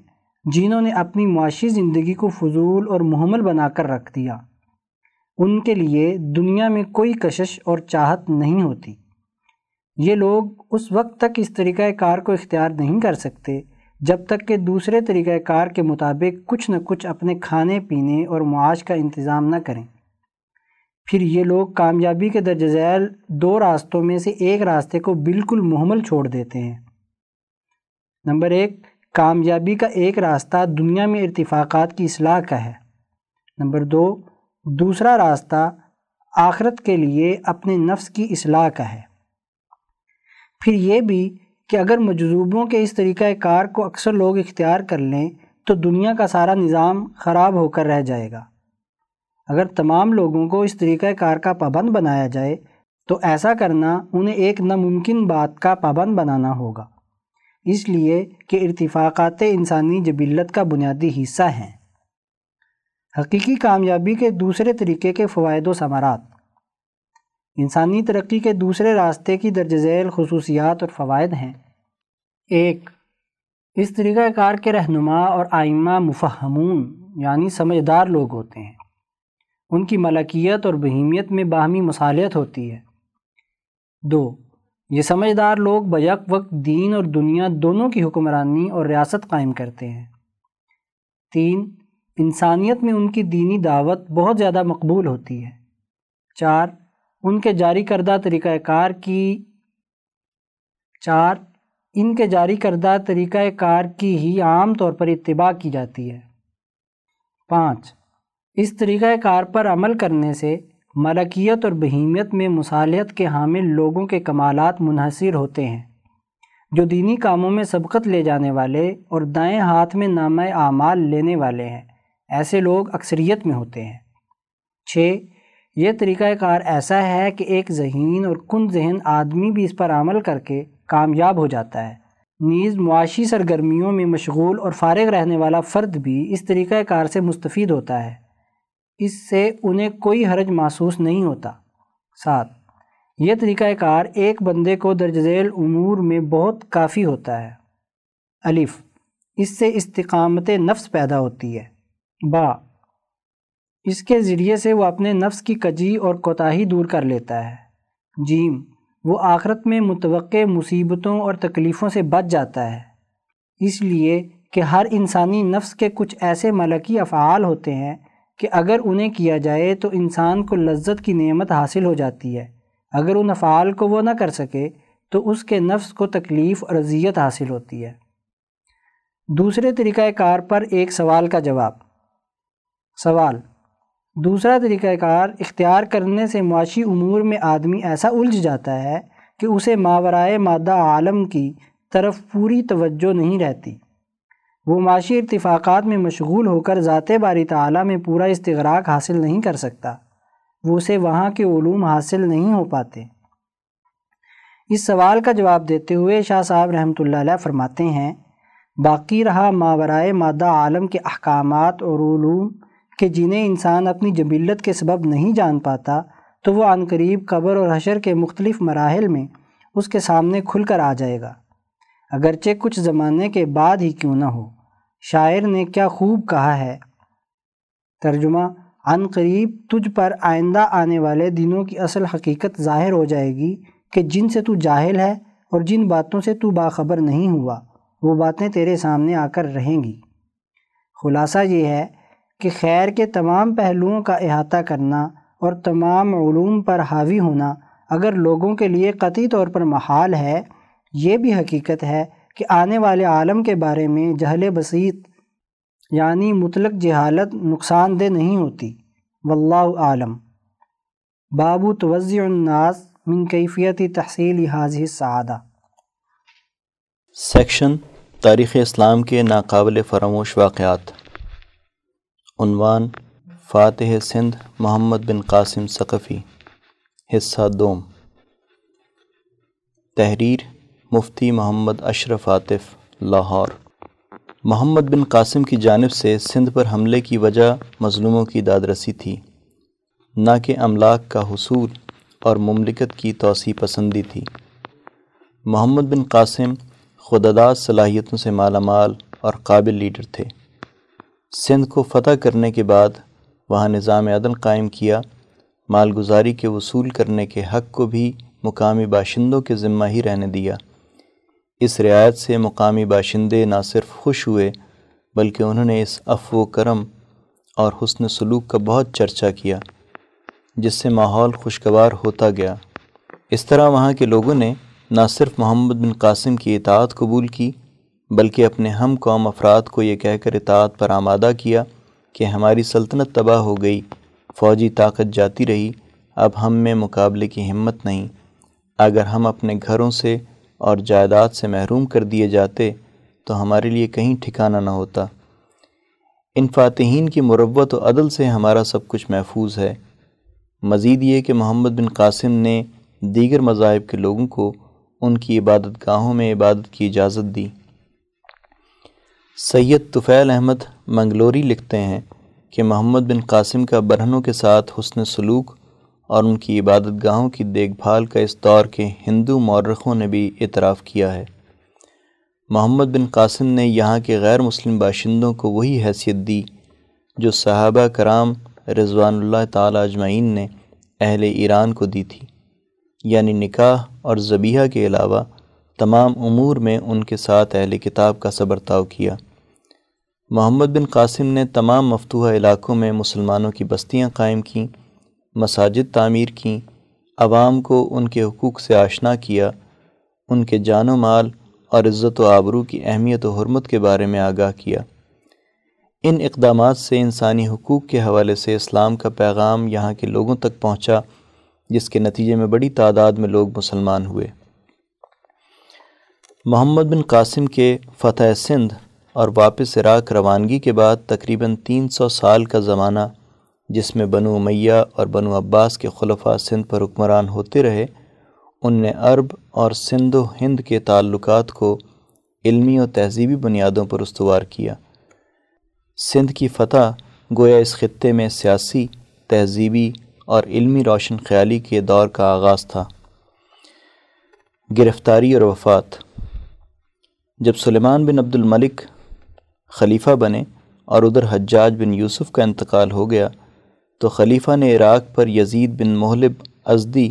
جنہوں نے اپنی معاشی زندگی کو فضول اور محمل بنا کر رکھ دیا۔ ان کے لیے دنیا میں کوئی کشش اور چاہت نہیں ہوتی۔ یہ لوگ اس وقت تک اس طریقہ کار کو اختیار نہیں کر سکتے، جب تک کہ دوسرے طریقہ کار کے مطابق کچھ نہ کچھ اپنے کھانے، پینے اور معاش کا انتظام نہ کریں۔ پھر یہ لوگ کامیابی کے درج ذیل دو راستوں میں سے ایک راستے کو بالکل محمل چھوڑ دیتے ہیں۔ نمبر ایک، کامیابی کا ایک راستہ دنیا میں ارتفاقات کی اصلاح کا ہے۔ نمبر دو، دوسرا راستہ آخرت کے لیے اپنے نفس کی اصلاح کا ہے۔ پھر یہ بھی کہ اگر مجذوبوں کے اس طریقہ کار کو اکثر لوگ اختیار کر لیں تو دنیا کا سارا نظام خراب ہو کر رہ جائے گا۔ اگر تمام لوگوں کو اس طریقہ کار کا پابند بنایا جائے تو ایسا کرنا انہیں ایک ناممکن بات کا پابند بنانا ہوگا۔ اس لیے کہ ارتفاقات انسانی جبلت کا بنیادی حصہ ہیں۔ حقیقی کامیابی کے دوسرے طریقے کے فوائد و ثمرات۔ انسانی ترقی کے دوسرے راستے کی درج ذیل خصوصیات اور فوائد ہیں۔ ایک، اس طریقہ کار کے رہنما اور آئمہ مفہمون یعنی سمجھدار لوگ ہوتے ہیں۔ ان کی ملکیت اور بہیمیت میں باہمی مصالحت ہوتی ہے۔ دو، یہ سمجھدار لوگ بیک وقت دین اور دنیا دونوں کی حکمرانی اور ریاست قائم کرتے ہیں۔ تین، انسانیت میں ان کی دینی دعوت بہت زیادہ مقبول ہوتی ہے۔ چار ان کے جاری کردہ طریقہ کار کی چار، ان کے جاری کردہ طریقہ کار کی ہی عام طور پر اتباع کی جاتی ہے۔ پانچ، اس طریقہ کار پر عمل کرنے سے ملکیت اور بہیمیت میں مصالحت کے حامل لوگوں کے کمالات منحصر ہوتے ہیں۔ جو دینی کاموں میں سبقت لے جانے والے اور دائیں ہاتھ میں نامہ اعمال لینے والے ہیں، ایسے لوگ اکثریت میں ہوتے ہیں۔ چھ یہ طریقہ کار ایسا ہے کہ ایک ذہین اور کن ذہن آدمی بھی اس پر عمل کر کے کامیاب ہو جاتا ہے۔ نیز معاشی سرگرمیوں میں مشغول اور فارغ رہنے والا فرد بھی اس طریقہ کار سے مستفید ہوتا ہے۔ اس سے انہیں کوئی حرج محسوس نہیں ہوتا۔ ساتھ، یہ طریقہ کار ایک بندے کو درج ذیل امور میں بہت کافی ہوتا ہے۔ الف، اس سے استقامت نفس پیدا ہوتی ہے۔ با اس کے ذریعے سے وہ اپنے نفس کی کجی اور کوتاہی دور کر لیتا ہے۔ جیم، وہ آخرت میں متوقع مصیبتوں اور تکلیفوں سے بچ جاتا ہے۔ اس لیے کہ ہر انسانی نفس کے کچھ ایسے ملکی افعال ہوتے ہیں کہ اگر انہیں کیا جائے تو انسان کو لذت کی نعمت حاصل ہو جاتی ہے۔ اگر ان افعال کو وہ نہ کر سکے تو اس کے نفس کو تکلیف اور اذیت حاصل ہوتی ہے۔ دوسرے طریقہ کار پر ایک سوال کا جواب۔ سوال دوسرا طریقہ کار، اختیار کرنے سے معاشی امور میں آدمی ایسا الجھ جاتا ہے کہ اسے ماورائے مادہ عالم کی طرف پوری توجہ نہیں رہتی۔ وہ معاشی ارتفاقات میں مشغول ہو کر ذات باری تعالیٰ میں پورا استغراق حاصل نہیں کر سکتا۔ وہ اسے وہاں کے علوم حاصل نہیں ہو پاتے۔ اس سوال کا جواب دیتے ہوئے شاہ صاحب رحمۃ اللہ علیہ فرماتے ہیں، باقی رہا ماورائے مادہ عالم کے احکامات اور علوم کہ جنہیں انسان اپنی جبلت کے سبب نہیں جان پاتا، تو وہ عنقریب قبر اور حشر کے مختلف مراحل میں اس کے سامنے کھل کر آ جائے گا۔ اگرچہ کچھ زمانے کے بعد ہی کیوں نہ ہو، شاعر نے کیا خوب کہا ہے۔ ترجمہ عن قریب تجھ پر آئندہ آنے والے دنوں کی اصل حقیقت ظاہر ہو جائے گی کہ جن سے تو جاہل ہے اور جن باتوں سے تو باخبر نہیں ہوا، وہ باتیں تیرے سامنے آ کر رہیں گی۔ خلاصہ یہ ہے کہ خیر کے تمام پہلوؤں کا احاطہ کرنا اور تمام علوم پر حاوی ہونا اگر لوگوں کے لیے قطعی طور پر محال ہے، یہ بھی حقیقت ہے کہ آنے والے عالم کے بارے میں جہل بسیط یعنی مطلق جہالت نقصان دہ نہیں ہوتی۔ واللہ عالم بابو توضع الناس من کیفیتی تحصیل حاضر سعادہ سیکشن تاریخ اسلام کے ناقابل فراموش واقعات۔ عنوان فاتح سندھ محمد بن قاسم ثقفی، حصہ دوم۔ تحریر مفتی محمد اشرف عاطف، لاہور۔ محمد بن قاسم کی جانب سے سندھ پر حملے کی وجہ مظلوموں کی داد رسی تھی۔ نہ کہ املاک کا حصول اور مملکت کی توسیع پسندی تھی۔ محمد بن قاسم خدداد صلاحیتوں سے مالا مال اور قابل لیڈر تھے۔ سندھ کو فتح کرنے کے بعد وہاں نظام عدل قائم کیا۔ مالگزاری کے وصول کرنے کے حق کو بھی مقامی باشندوں کے ذمہ ہی رہنے دیا۔ اس رعایت سے مقامی باشندے نہ صرف خوش ہوئے، بلکہ انہوں نے اس افو و کرم اور حسن سلوک کا بہت چرچا کیا، جس سے ماحول خوشگوار ہوتا گیا۔ اس طرح وہاں کے لوگوں نے نہ صرف محمد بن قاسم کی اطاعت قبول کی بلکہ اپنے ہم قوم افراد کو یہ کہہ کر اطاعت پر آمادہ کیا کہ ہماری سلطنت تباہ ہو گئی، فوجی طاقت جاتی رہی، اب ہم میں مقابلے کی ہمت نہیں۔ اگر ہم اپنے گھروں سے اور جائیداد سے محروم کر دیے جاتے تو ہمارے لیے کہیں ٹھکانہ نہ ہوتا۔ ان فاتحین کی مروت و عدل سے ہمارا سب کچھ محفوظ ہے۔ مزید یہ کہ محمد بن قاسم نے دیگر مذاہب کے لوگوں کو ان کی عبادت گاہوں میں عبادت کی اجازت دی۔ سید طفیل احمد منگلوری لکھتے ہیں کہ محمد بن قاسم کا برہنوں کے ساتھ حسن سلوک اور ان کی عبادت گاہوں کی دیکھ بھال کا اس دور کے ہندو مورخوں نے بھی اعتراف کیا ہے۔ محمد بن قاسم نے یہاں کے غیر مسلم باشندوں کو وہی حیثیت دی جو صحابہ کرام رضوان اللہ تعالی اجمعین نے اہل ایران کو دی تھی یعنی نکاح اور زبیحہ کے علاوہ تمام امور میں ان کے ساتھ اہل کتاب کا صبرتاؤ کیا۔ محمد بن قاسم نے تمام مفتوحہ علاقوں میں مسلمانوں کی بستیاں قائم کیں، مساجد تعمیر کیں، عوام کو ان کے حقوق سے آشنا کیا، ان کے جان و مال اور عزت و آبرو کی اہمیت و حرمت کے بارے میں آگاہ کیا۔ ان اقدامات سے انسانی حقوق کے حوالے سے اسلام کا پیغام یہاں کے لوگوں تک پہنچا، جس کے نتیجے میں بڑی تعداد میں لوگ مسلمان ہوئے۔ محمد بن قاسم کے فتح سندھ اور واپس عراق روانگی کے بعد تقریباً تین سو سال کا زمانہ، جس میں بنو امیہ اور بنو عباس کے خلفاء سندھ پر حکمران ہوتے رہے، ان نے عرب اور سندھ و ہند کے تعلقات کو علمی و تہذیبی بنیادوں پر استوار کیا۔ سندھ کی فتح گویا اس خطے میں سیاسی، تہذیبی اور علمی روشن خیالی کے دور کا آغاز تھا۔ گرفتاری اور وفات۔ جب سلیمان بن عبد الملک خلیفہ بنے اور ادھر حجاج بن یوسف کا انتقال ہو گیا، تو خلیفہ نے عراق پر یزید بن محلب ازدی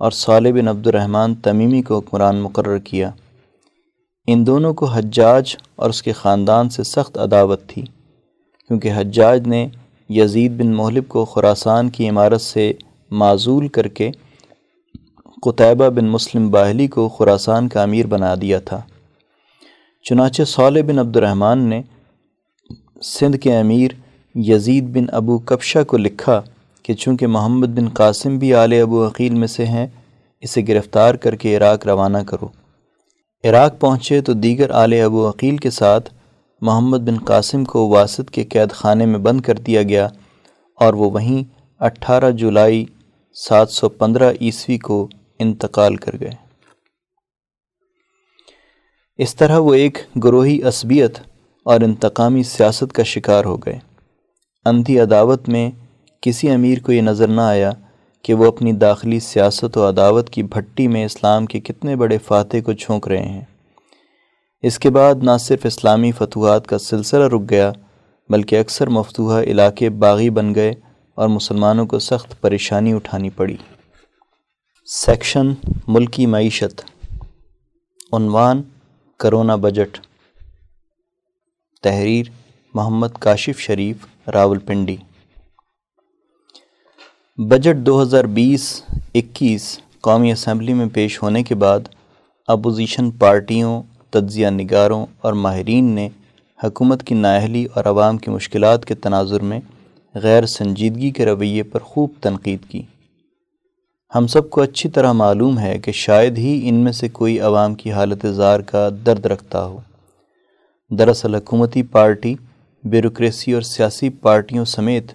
اور صالح بن عبد الرحمن تمیمی کو حکمران مقرر کیا۔ ان دونوں کو حجاج اور اس کے خاندان سے سخت عداوت تھی، کیونکہ حجاج نے یزید بن محلب کو خراسان کی عمارت سے معزول کر کے قطعبہ بن مسلم باہلی کو خراسان کا امیر بنا دیا تھا۔ چنانچہ صالح بن عبد الرحمن نے سندھ کے امیر یزید بن ابو کبشہ کو لکھا کہ چونکہ محمد بن قاسم بھی آل ابو عقیل میں سے ہیں، اسے گرفتار کر کے عراق روانہ کرو۔ عراق پہنچے تو دیگر آل ابو عقیل کے ساتھ محمد بن قاسم کو واسط کے قید خانے میں بند کر دیا گیا اور وہ وہیں اٹھارہ جولائی سات سو پندرہ عیسوی کو انتقال کر گئے۔ اس طرح وہ ایک گروہی عصبیت اور انتقامی سیاست کا شکار ہو گئے۔ اندھی عداوت میں کسی امیر کو یہ نظر نہ آیا کہ وہ اپنی داخلی سیاست و عداوت کی بھٹی میں اسلام کے کتنے بڑے فاتح کو چھونک رہے ہیں۔ اس کے بعد نہ صرف اسلامی فتوحات کا سلسلہ رک گیا، بلکہ اکثر مفتوحہ علاقے باغی بن گئے اور مسلمانوں کو سخت پریشانی اٹھانی پڑی۔ سیکشن ملکی معیشت۔ عنوان کرونا بجٹ، تحریر محمد کاشف شریف راول پنڈی بجٹ دو ہزار بیس اکیس قومی اسمبلی میں پیش ہونے کے بعد اپوزیشن پارٹیوں، تجزیہ نگاروں اور ماہرین نے حکومت کی نااہلی اور عوام کی مشکلات کے تناظر میں غیر سنجیدگی کے رویے پر خوب تنقید کی۔ ہم سب کو اچھی طرح معلوم ہے کہ شاید ہی ان میں سے کوئی عوام کی حالت زار کا درد رکھتا ہو۔ دراصل حکومتی پارٹی، بیوروکریسی اور سیاسی پارٹیوں سمیت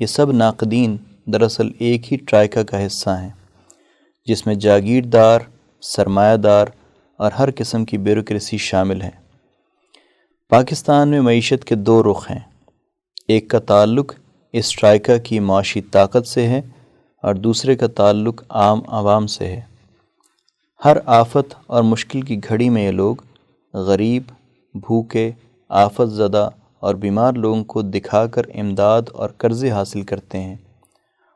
یہ سب ناقدین دراصل ایک ہی ٹرائکا کا حصہ ہیں، جس میں جاگیردار، سرمایہ دار اور ہر قسم کی بیوروکریسی شامل ہے۔ پاکستان میں معیشت کے دو رخ ہیں، ایک کا تعلق اسٹرائکہ کی معاشی طاقت سے ہے اور دوسرے کا تعلق عام عوام سے ہے۔ ہر آفت اور مشکل کی گھڑی میں یہ لوگ غریب، بھوکے، آفت زدہ اور بیمار لوگوں کو دکھا کر امداد اور قرضے حاصل کرتے ہیں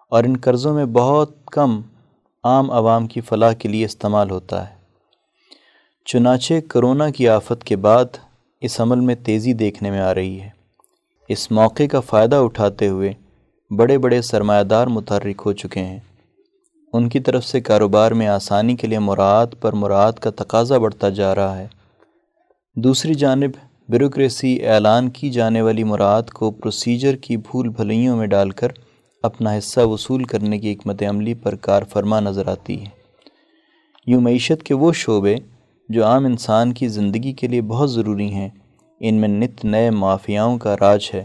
اور ان قرضوں میں بہت کم عام عوام کی فلاح کے لیے استعمال ہوتا ہے۔ چنانچہ کرونا کی آفت کے بعد اس عمل میں تیزی دیکھنے میں آ رہی ہے۔ اس موقع کا فائدہ اٹھاتے ہوئے بڑے بڑے سرمایہ دار متحرک ہو چکے ہیں۔ ان کی طرف سے کاروبار میں آسانی کے لیے مراد پر مراد کا تقاضا بڑھتا جا رہا ہے۔ دوسری جانب بیوروکریسی اعلان کی جانے والی مراد کو پروسیجر کی بھول بھلائیوں میں ڈال کر اپنا حصہ وصول کرنے کی حکمت عملی پر کار فرما نظر آتی ہے۔ یوں معیشت کے وہ شعبے جو عام انسان کی زندگی کے لیے بہت ضروری ہیں، ان میں نت نئے مافیاؤں کا راج ہے۔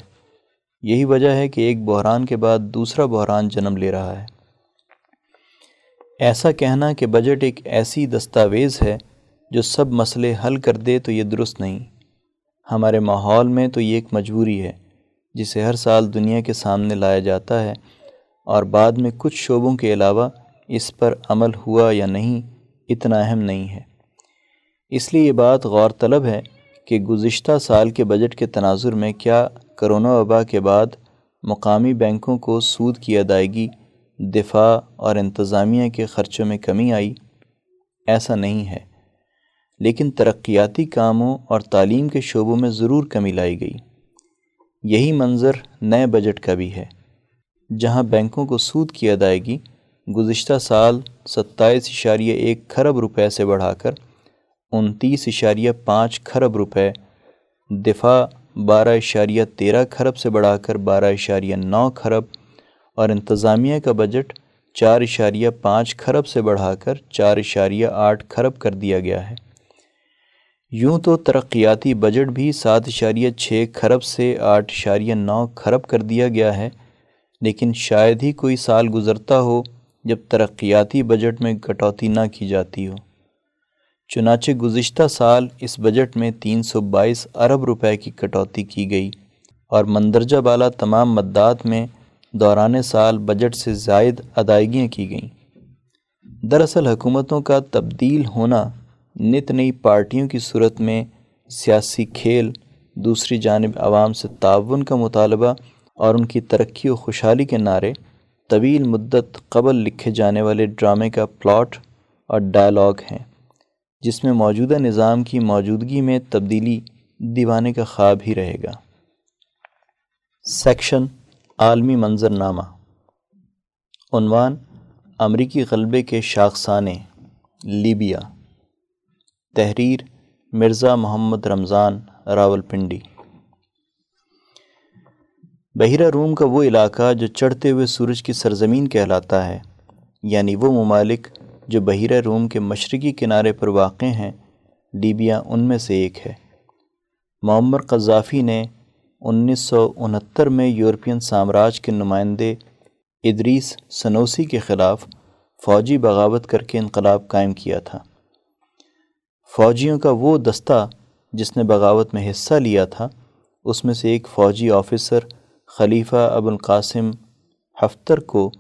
یہی وجہ ہے کہ ایک بحران کے بعد دوسرا بحران جنم لے رہا ہے۔ ایسا کہنا کہ بجٹ ایک ایسی دستاویز ہے جو سب مسئلے حل کر دے تو یہ درست نہیں۔ ہمارے ماحول میں تو یہ ایک مجبوری ہے جسے ہر سال دنیا کے سامنے لایا جاتا ہے اور بعد میں کچھ شعبوں کے علاوہ اس پر عمل ہوا یا نہیں اتنا اہم نہیں ہے۔ اس لیے یہ بات غور طلب ہے کہ گزشتہ سال کے بجٹ کے تناظر میں کیا کرونا وبا کے بعد مقامی بینکوں کو سود کی ادائیگی، دفاع اور انتظامیہ کے خرچوں میں کمی آئی، ایسا نہیں ہے۔ لیکن ترقیاتی کاموں اور تعلیم کے شعبوں میں ضرور کمی لائی گئی۔ یہی منظر نئے بجٹ کا بھی ہے، جہاں بینکوں کو سود کی ادائیگی گزشتہ سال ستائیس اشاریہ ایک کھرب روپے سے بڑھا کر انتیس اشاریہ پانچ کھرب روپے، دفاع بارہ اشاریہ تیرہ کھرب سے بڑھا کر بارہ اشاریہ نو کھرب اور انتظامیہ کا بجٹ چار اشاریہ پانچ کھرب سے بڑھا کر چار اشاریہ آٹھ کھرب کر دیا گیا ہے۔ یوں تو ترقیاتی بجٹ بھی سات اشاریہ چھ کھرب سے آٹھ اشاریہ نو کھرب کر دیا گیا ہے، لیکن شاید ہی کوئی سال گزرتا ہو جب ترقیاتی بجٹ میں کٹوتی نہ کی جاتی ہو۔ چنانچہ گزشتہ سال اس بجٹ میں تین سو بائیس ارب روپے کی کٹوتی کی گئی اور مندرجہ بالا تمام مدات میں دوران سال بجٹ سے زائد ادائیگیاں کی گئیں۔ دراصل حکومتوں کا تبدیل ہونا نت نئی پارٹیوں کی صورت میں سیاسی کھیل، دوسری جانب عوام سے تعاون کا مطالبہ اور ان کی ترقی و خوشحالی کے نعرے، طویل مدت قبل لکھے جانے والے ڈرامے کا پلاٹ اور ڈائلاگ ہیں۔ جس میں موجودہ نظام کی موجودگی میں تبدیلی دیوانے کا خواب ہی رہے گا۔ سیکشن عالمی منظر نامہ عنوان امریکی غلبے کے شاخسانے لیبیا۔ تحریر مرزا محمد رمضان راول پنڈی بحیرہ روم کا وہ علاقہ جو چڑھتے ہوئے سورج کی سرزمین کہلاتا ہے یعنی وہ ممالک جو بحیرہ روم کے مشرقی کنارے پر واقع ہیں، لیبیا ان میں سے ایک ہے۔ معمر قذافی نے انیس سو انہتر میں یورپین سامراج کے نمائندے ادریس سنوسی کے خلاف فوجی بغاوت کر کے انقلاب قائم کیا تھا۔ فوجیوں کا وہ دستہ جس نے بغاوت میں حصہ لیا تھا، اس میں سے ایک فوجی آفیسر خلیفہ ابو القاسم ہفتر کو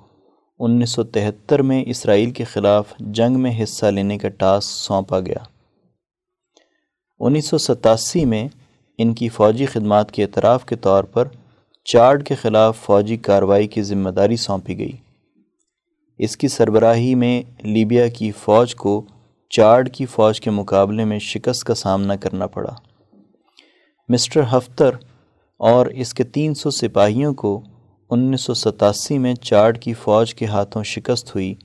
انیس سو تہتر میں اسرائیل کے خلاف جنگ میں حصہ لینے کا ٹاسک سونپا گیا۔ انیس سو ستاسی میں ان کی فوجی خدمات کے اعتراف کے طور پر چارڈ کے خلاف فوجی کارروائی کی ذمہ داری سونپی گئی۔ اس کی سربراہی میں لیبیا کی فوج کو چارڈ کی فوج کے مقابلے میں شکست کا سامنا کرنا پڑا۔ مسٹر ہفتر اور اس کے تین سو سپاہیوں کو انیس سو ستاسی میں چارڈ کی فوج کے ہاتھوں شکست ہوئی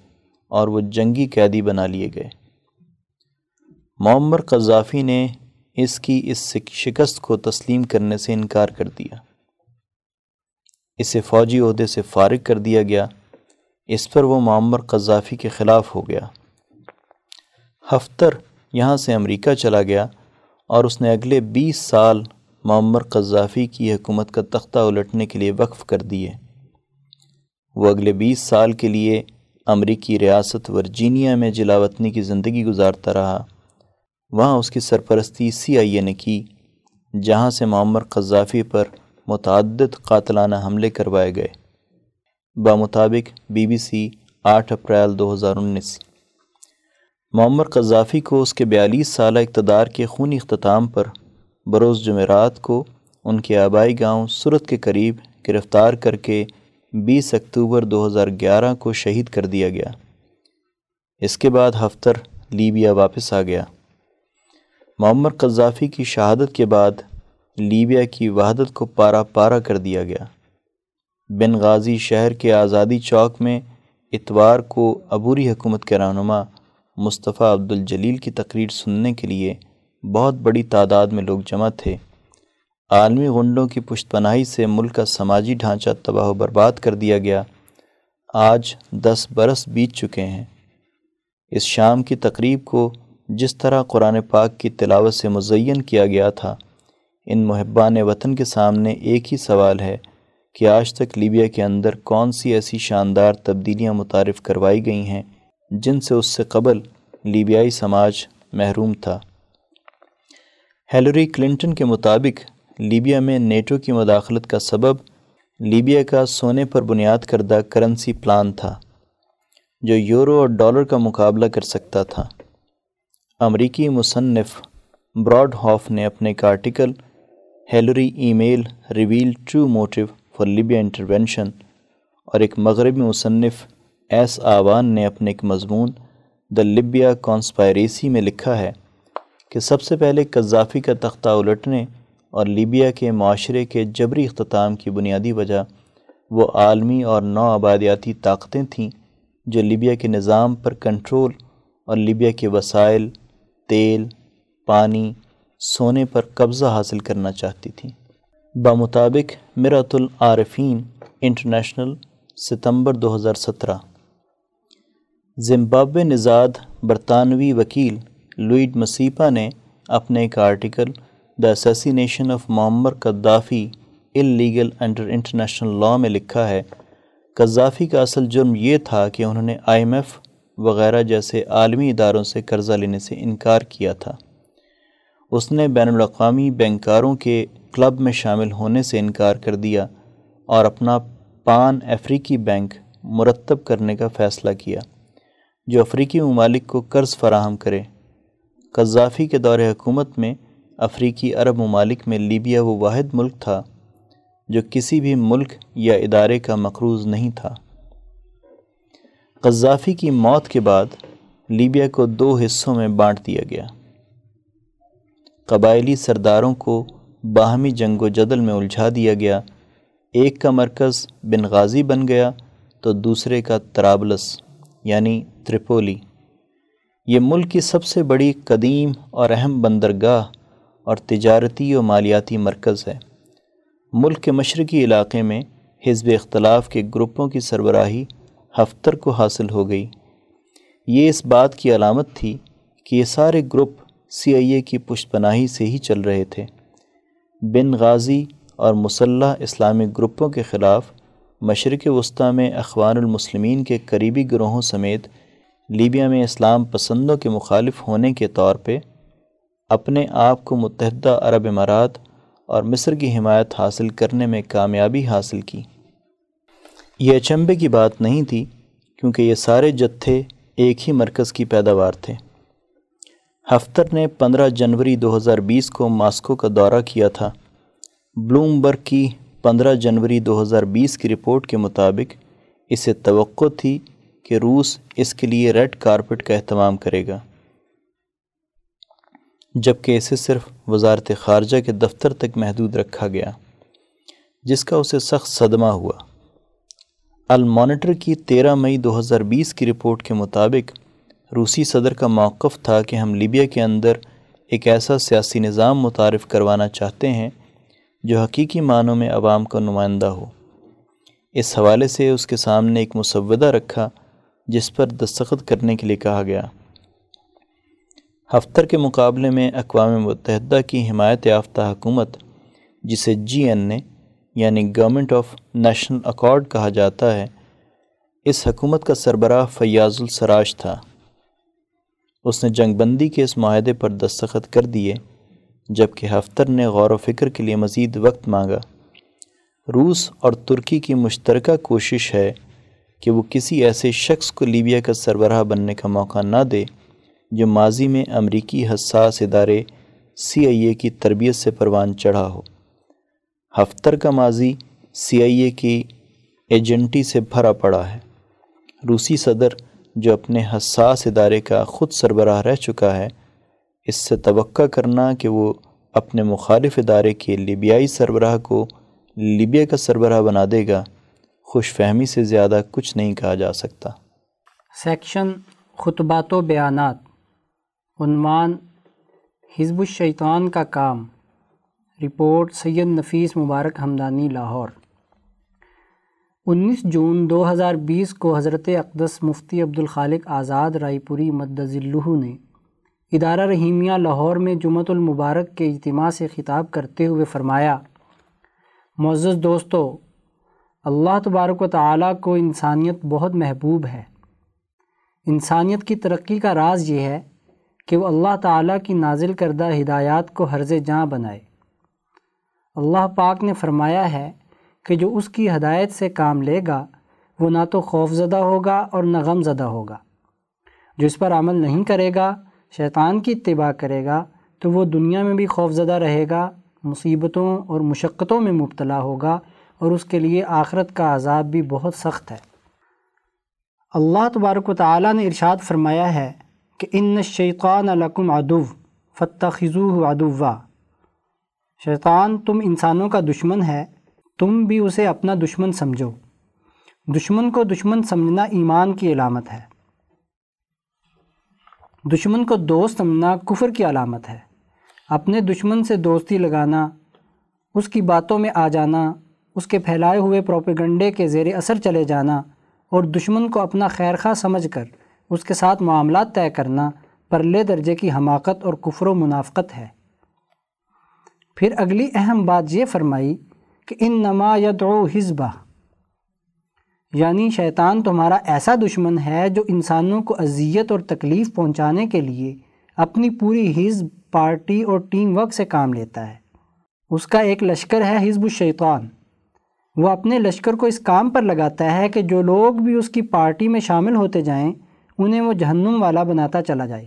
اور وہ جنگی قیدی بنا لیے گئے۔ معمر قذافی نے اس کی اس شکست کو تسلیم کرنے سے انکار کر دیا۔ اسے فوجی عہدے سے فارغ کر دیا گیا۔ اس پر وہ معمر قذافی کے خلاف ہو گیا۔ ہفتر یہاں سے امریکہ چلا گیا اور اس نے اگلے بیس سال معمر قذافی کی حکومت کا تختہ الٹنے کے لیے وقف کر دیے۔ وہ اگلے بیس سال کے لیے امریکی ریاست ورجینیا میں جلاوطنی کی زندگی گزارتا رہا۔ وہاں اس کی سرپرستی سی آئی اے نے کی، جہاں سے معمر قذافی پر متعدد قاتلانہ حملے کروائے گئے۔ بمطابق، بی بی سی، آٹھ اپریل دو ہزار انیس۔ معمر قذافی کو اس کے بیالیس سالہ اقتدار کے خونی اختتام پر بروز جمعرات کو ان کے آبائی گاؤں صورت کے قریب گرفتار کر کے بیس اکتوبر دو ہزار گیارہ کو شہید کر دیا گیا۔ اس کے بعد ہفتر لیبیا واپس آ گیا۔ معمر قذافی کی شہادت کے بعد لیبیا کی وحدت کو پارا پارا کر دیا گیا۔ بن غازی شہر کے آزادی چوک میں اتوار کو عبوری حکومت کے رہنما مصطفیٰ عبد الجلیل کی تقریر سننے کے لیے بہت بڑی تعداد میں لوگ جمع تھے۔ عالمی غنڈوں کی پشت پناہی سے ملک کا سماجی ڈھانچہ تباہ و برباد کر دیا گیا۔ آج دس برس بیت چکے ہیں۔ اس شام کی تقریب کو جس طرح قرآن پاک کی تلاوت سے مزین کیا گیا تھا، ان محبان وطن کے سامنے ایک ہی سوال ہے کہ آج تک لیبیا کے اندر کون سی ایسی شاندار تبدیلیاں متعارف کروائی گئی ہیں جن سے اس سے قبل لیبیائی سماج محروم تھا۔ ہیلری کلنٹن کے مطابق لیبیا میں نیٹو کی مداخلت کا سبب لیبیا کا سونے پر بنیاد کردہ کرنسی پلان تھا، جو یورو اور ڈالر کا مقابلہ کر سکتا تھا۔ امریکی مصنف براڈ ہاف نے اپنے ایک article Hillary email reveal true motive for Libya intervention اور ایک مغربی مصنف ایس آوان نے اپنے ایک مضمون دا لیبیا کانسپائریسی میں لکھا ہے۔ کہ سب سے پہلے قذافی کا تختہ الٹنے اور لیبیا کے معاشرے کے جبری اختتام کی بنیادی وجہ وہ عالمی اور نو آبادیاتی طاقتیں تھیں جو لیبیا کے نظام پر کنٹرول اور لیبیا کے وسائل، تیل، پانی، سونے پر قبضہ حاصل کرنا چاہتی تھیں۔ بمطابق مرات العارفین انٹرنیشنل ستمبر دو ہزار سترہ۔ زمبابوے نژاد برطانوی وکیل لوئڈ مسیپا نے اپنے ایک article the assassination of Muammar Gaddafi illegal under international law میں لکھا ہے۔ قذافی کا اصل جرم یہ تھا کہ انہوں نے آئی ایم ایف وغیرہ جیسے عالمی اداروں سے قرضہ لینے سے انکار کیا تھا۔ اس نے بین الاقوامی بینکاروں کے کلب میں شامل ہونے سے انکار کر دیا اور اپنا پان افریقی بینک مرتب کرنے کا فیصلہ کیا، جو افریقی ممالک کو قرض فراہم کرے۔ قذافی کے دور حکومت میں افریقی عرب ممالک میں لیبیا وہ واحد ملک تھا جو کسی بھی ملک یا ادارے کا مقروض نہیں تھا۔ قذافی کی موت کے بعد لیبیا کو دو حصوں میں بانٹ دیا گیا۔ قبائلی سرداروں کو باہمی جنگ و جدل میں الجھا دیا گیا۔ ایک کا مرکز بن غازی بن گیا تو دوسرے کا ترابلس یعنی ترپولی یہ ملک کی سب سے بڑی قدیم اور اہم بندرگاہ اور تجارتی و مالیاتی مرکز ہے۔ ملک کے مشرقی علاقے میں حزب اختلاف کے گروپوں کی سربراہی ہفتر کو حاصل ہو گئی۔ یہ اس بات کی علامت تھی کہ یہ سارے گروپ سی آئی اے کی پشت پناہی سے ہی چل رہے تھے۔ بن غازی اور مسلح اسلامک گروپوں کے خلاف مشرق وسطی میں اخوان المسلمین کے قریبی گروہوں سمیت لیبیا میں اسلام پسندوں کے مخالف ہونے کے طور پہ اپنے آپ کو متحدہ عرب امارات اور مصر کی حمایت حاصل کرنے میں کامیابی حاصل کی۔ یہ اچنبے کی بات نہیں تھی کیونکہ یہ سارے جتھے ایک ہی مرکز کی پیداوار تھے۔ ہفتر نے پندرہ جنوری دو ہزار بیس کو ماسکو کا دورہ کیا تھا۔ بلومبرگ کی پندرہ جنوری دو ہزار بیس کی رپورٹ کے مطابق اسے توقع تھی کہ روس اس کے لیے ریڈ کارپٹ کا اہتمام کرے گا۔ جبکہ اسے صرف وزارت خارجہ کے دفتر تک محدود رکھا گیا، جس کا اسے سخت صدمہ ہوا۔ المانیٹر کی تیرہ مئی دو ہزار بیس کی رپورٹ کے مطابق، روسی صدر کا موقف تھا کہ ہم لیبیا کے اندر ایک ایسا سیاسی نظام متعارف کروانا چاہتے ہیں جو حقیقی معنوں میں عوام کا نمائندہ ہو۔ اس حوالے سے اس کے سامنے ایک مسودہ رکھا جس پر دستخط کرنے کے لیے کہا گیا۔ ہفتر کے مقابلے میں اقوام متحدہ کی حمایت یافتہ حکومت، جسے جی این نے یعنی گورنمنٹ آف نیشنل اکارڈ کہا جاتا ہے، اس حکومت کا سربراہ فیاض السراج تھا۔ اس نے جنگ بندی کے اس معاہدے پر دستخط کر دیے، جبکہ ہفتر نے غور و فکر کے لیے مزید وقت مانگا۔ روس اور ترکی کی مشترکہ کوشش ہے کہ وہ کسی ایسے شخص کو لیبیا کا سربراہ بننے کا موقع نہ دے جو ماضی میں امریکی حساس ادارے سی آئی اے کی تربیت سے پروان چڑھا ہو۔ ہفتر کا ماضی سی آئی اے کی ایجنٹی سے بھرا پڑا ہے۔ روسی صدر جو اپنے حساس ادارے کا خود سربراہ رہ چکا ہے، اس سے توقع کرنا کہ وہ اپنے مخالف ادارے کے لیبیائی سربراہ کو لیبیا کا سربراہ بنا دے گا۔ خوش فہمی سے زیادہ کچھ نہیں کہا جا سکتا۔ سیکشن خطبات و بیانات۔ عنوان حزب الشیطان کا کام۔ رپورٹ سید نفیس مبارک ہمدانی، لاہور۔ انیس جون دو ہزار بیس کو حضرت اقدس مفتی عبدالخالق آزاد رائے پوری مدذلہ نے ادارہ رحیمیہ لاہور میں جمعۃ المبارک کے اجتماع سے خطاب کرتے ہوئے فرمایا، معزز دوستو اللہ تبارک و تعالیٰ کو انسانیت بہت محبوب ہے۔ انسانیت کی ترقی کا راز یہ ہے کہ وہ اللہ تعالیٰ کی نازل کردہ ہدایات کو حرز جاں بنائے۔ اللہ پاک نے فرمایا ہے کہ جو اس کی ہدایت سے کام لے گا، وہ نہ تو خوف زدہ ہوگا اور نہ غم زدہ ہوگا۔ جو اس پر عمل نہیں کرے گا، شیطان کی اتباع کرے گا، تو وہ دنیا میں بھی خوف زدہ رہے گا، مصیبتوں اور مشقتوں میں مبتلا ہوگا اور اس کے لیے آخرت کا عذاب بھی بہت سخت ہے۔ اللہ تبارک و تعالیٰ نے ارشاد فرمایا ہے کہ ان شیطان لکم ادو فتخذوہ ادوا شیطان تم انسانوں کا دشمن ہے، تم بھی اسے اپنا دشمن سمجھو۔ دشمن کو دشمن سمجھنا ایمان کی علامت ہے۔ دشمن کو دوست سمجھنا کفر کی علامت ہے۔ اپنے دشمن سے دوستی لگانا، اس کی باتوں میں آ جانا اس کے پھیلائے ہوئے پروپیگنڈے کے زیر اثر چلے جانا اور دشمن کو اپنا خیر خواہ سمجھ کر اس کے ساتھ معاملات طے کرنا پرلے درجے کی حماقت اور کفر و منافقت ہے۔ پھر اگلی اہم بات یہ فرمائی کہ ان نما یدعو حزبہ یعنی شیطان تمہارا ایسا دشمن ہے جو انسانوں کو اذیت اور تکلیف پہنچانے کے لیے اپنی پوری حزب، پارٹی اور ٹیم ورک سے کام لیتا ہے۔ اس کا ایک لشکر ہے حزب الشیطان۔ وہ اپنے لشکر کو اس کام پر لگاتا ہے کہ جو لوگ بھی اس کی پارٹی میں شامل ہوتے جائیں، انہیں وہ جہنم والا بناتا چلا جائے۔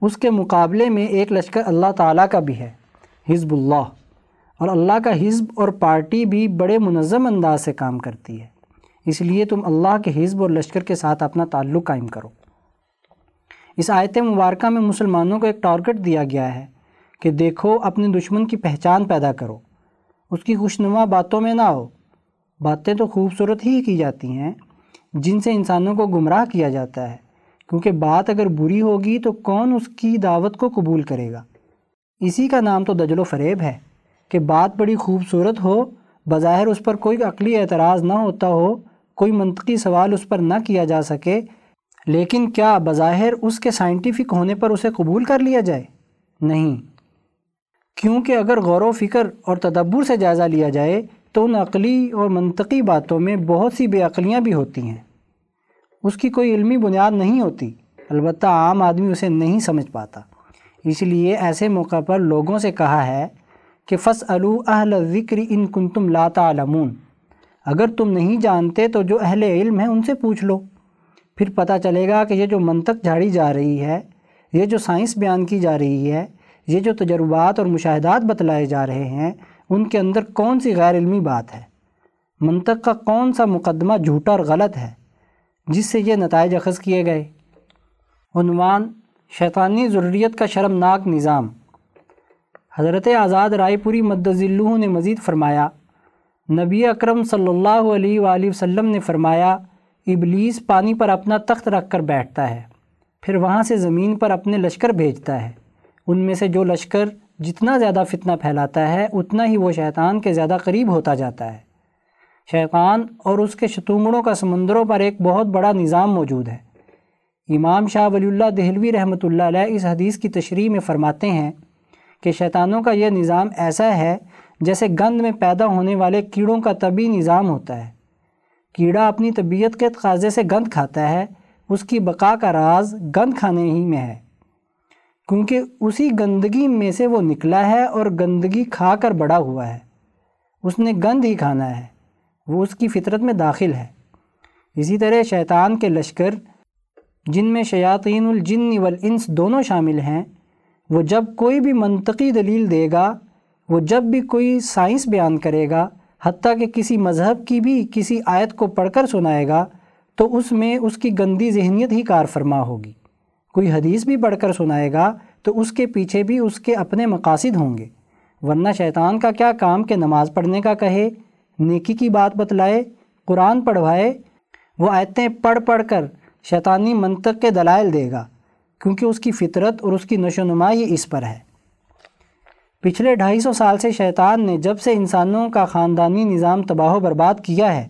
اس کے مقابلے میں ایک لشکر اللہ تعالیٰ کا بھی ہے، حزب اللہ۔ اور اللہ کا حزب اور پارٹی بھی بڑے منظم انداز سے کام کرتی ہے۔ اس لیے تم اللہ کے حزب اور لشکر کے ساتھ اپنا تعلق قائم کرو۔ اس آیت مبارکہ میں مسلمانوں کو ایک ٹارگٹ دیا گیا ہے کہ دیکھو، اپنے دشمن کی پہچان پیدا کرو۔ اس کی خوشنما باتوں میں نہ ہو۔ باتیں تو خوبصورت ہی کی جاتی ہیں، جن سے انسانوں کو گمراہ کیا جاتا ہے۔ کیونکہ بات اگر بری ہوگی تو کون اس کی دعوت کو قبول کرے گا؟ اسی کا نام تو دجل و فریب ہے کہ بات بڑی خوبصورت ہو، بظاہر اس پر کوئی عقلی اعتراض نہ ہوتا ہو، کوئی منطقی سوال اس پر نہ کیا جا سکے۔ لیکن کیا بظاہر اس کے سائنٹیفک ہونے پر اسے قبول کر لیا جائے؟ نہیں۔ کیونکہ اگر غور و فکر اور تدبر سے جائزہ لیا جائے تو ان عقلی اور منطقی باتوں میں بہت سی بے عقلیاں بھی ہوتی ہیں۔ اس کی کوئی علمی بنیاد نہیں ہوتی۔ البتہ عام آدمی اسے نہیں سمجھ پاتا۔ اس لیے ایسے موقع پر لوگوں سے کہا ہے کہ فص الو اہل ذکر ان کن تم لاتا اگر تم نہیں جانتے تو جو اہل علم ہیں ان سے پوچھ لو۔ پھر پتہ چلے گا کہ یہ جو منطق جھاڑی جا رہی ہے، یہ جو سائنس بیان کی جا رہی ہے یہ جو تجربات اور مشاہدات بتلائے جا رہے ہیں، ان کے اندر کون سی غیر علمی بات ہے؟ منطق کا کون سا مقدمہ جھوٹا اور غلط ہے، جس سے یہ نتائج اخذ کیے گئے؟ عنوان، شیطانی ضروریت کا شرمناک نظام۔ حضرت آزاد رائے پوری مدذلہ نے مزید فرمایا، نبی اکرم صلی اللہ علیہ وآلہ وسلم نے فرمایا، ابلیس پانی پر اپنا تخت رکھ کر بیٹھتا ہے، پھر وہاں سے زمین پر اپنے لشکر بھیجتا ہے۔ ان میں سے جو لشکر جتنا زیادہ فتنہ پھیلاتا ہے، اتنا ہی وہ شیطان کے زیادہ قریب ہوتا جاتا ہے۔ شیطان اور اس کے شتونگڑوں کا سمندروں پر ایک بہت بڑا نظام موجود ہے۔ امام شاہ ولی اللہ دہلوی رحمۃ اللہ علیہ اس حدیث کی تشریح میں فرماتے ہیں کہ شیطانوں کا یہ نظام ایسا ہے جیسے گند میں پیدا ہونے والے کیڑوں کا طبی نظام ہوتا ہے۔ کیڑا اپنی طبیعت کے تقاضے سے گند کھاتا ہے، اس کی بقا کا راز گند کھانے ہی میں ہے۔ کیونکہ اسی گندگی میں سے وہ نکلا ہے اور گندگی کھا کر بڑا ہوا ہے۔ اس نے گند ہی کھانا ہے۔ وہ اس کی فطرت میں داخل ہے۔ اسی طرح شیطان کے لشکر، جن میں شیاطین الجن والانس دونوں شامل ہیں، وہ جب کوئی بھی منطقی دلیل دے گا، وہ جب بھی کوئی سائنس بیان کرے گا، حتیٰ کہ کسی مذہب کی بھی کسی آیت کو پڑھ کر سنائے گا، تو اس میں اس کی گندی ذہنیت ہی کار فرما ہوگی۔ کوئی حدیث بھی پڑھ کر سنائے گا تو اس کے پیچھے بھی اس کے اپنے مقاصد ہوں گے۔ ورنہ شیطان کا کیا کام کہ نماز پڑھنے کا کہے، نیکی کی بات بتلائے، قرآن پڑھوائے، وہ آیتیں پڑھ پڑھ کر شیطانی منطق کے دلائل دے گا، کیونکہ اس کی فطرت اور اس کی نشو نما ہی اس پر ہے۔ پچھلے ڈھائی سو سال سے شیطان نے جب سے انسانوں کا خاندانی نظام تباہ و برباد کیا ہے،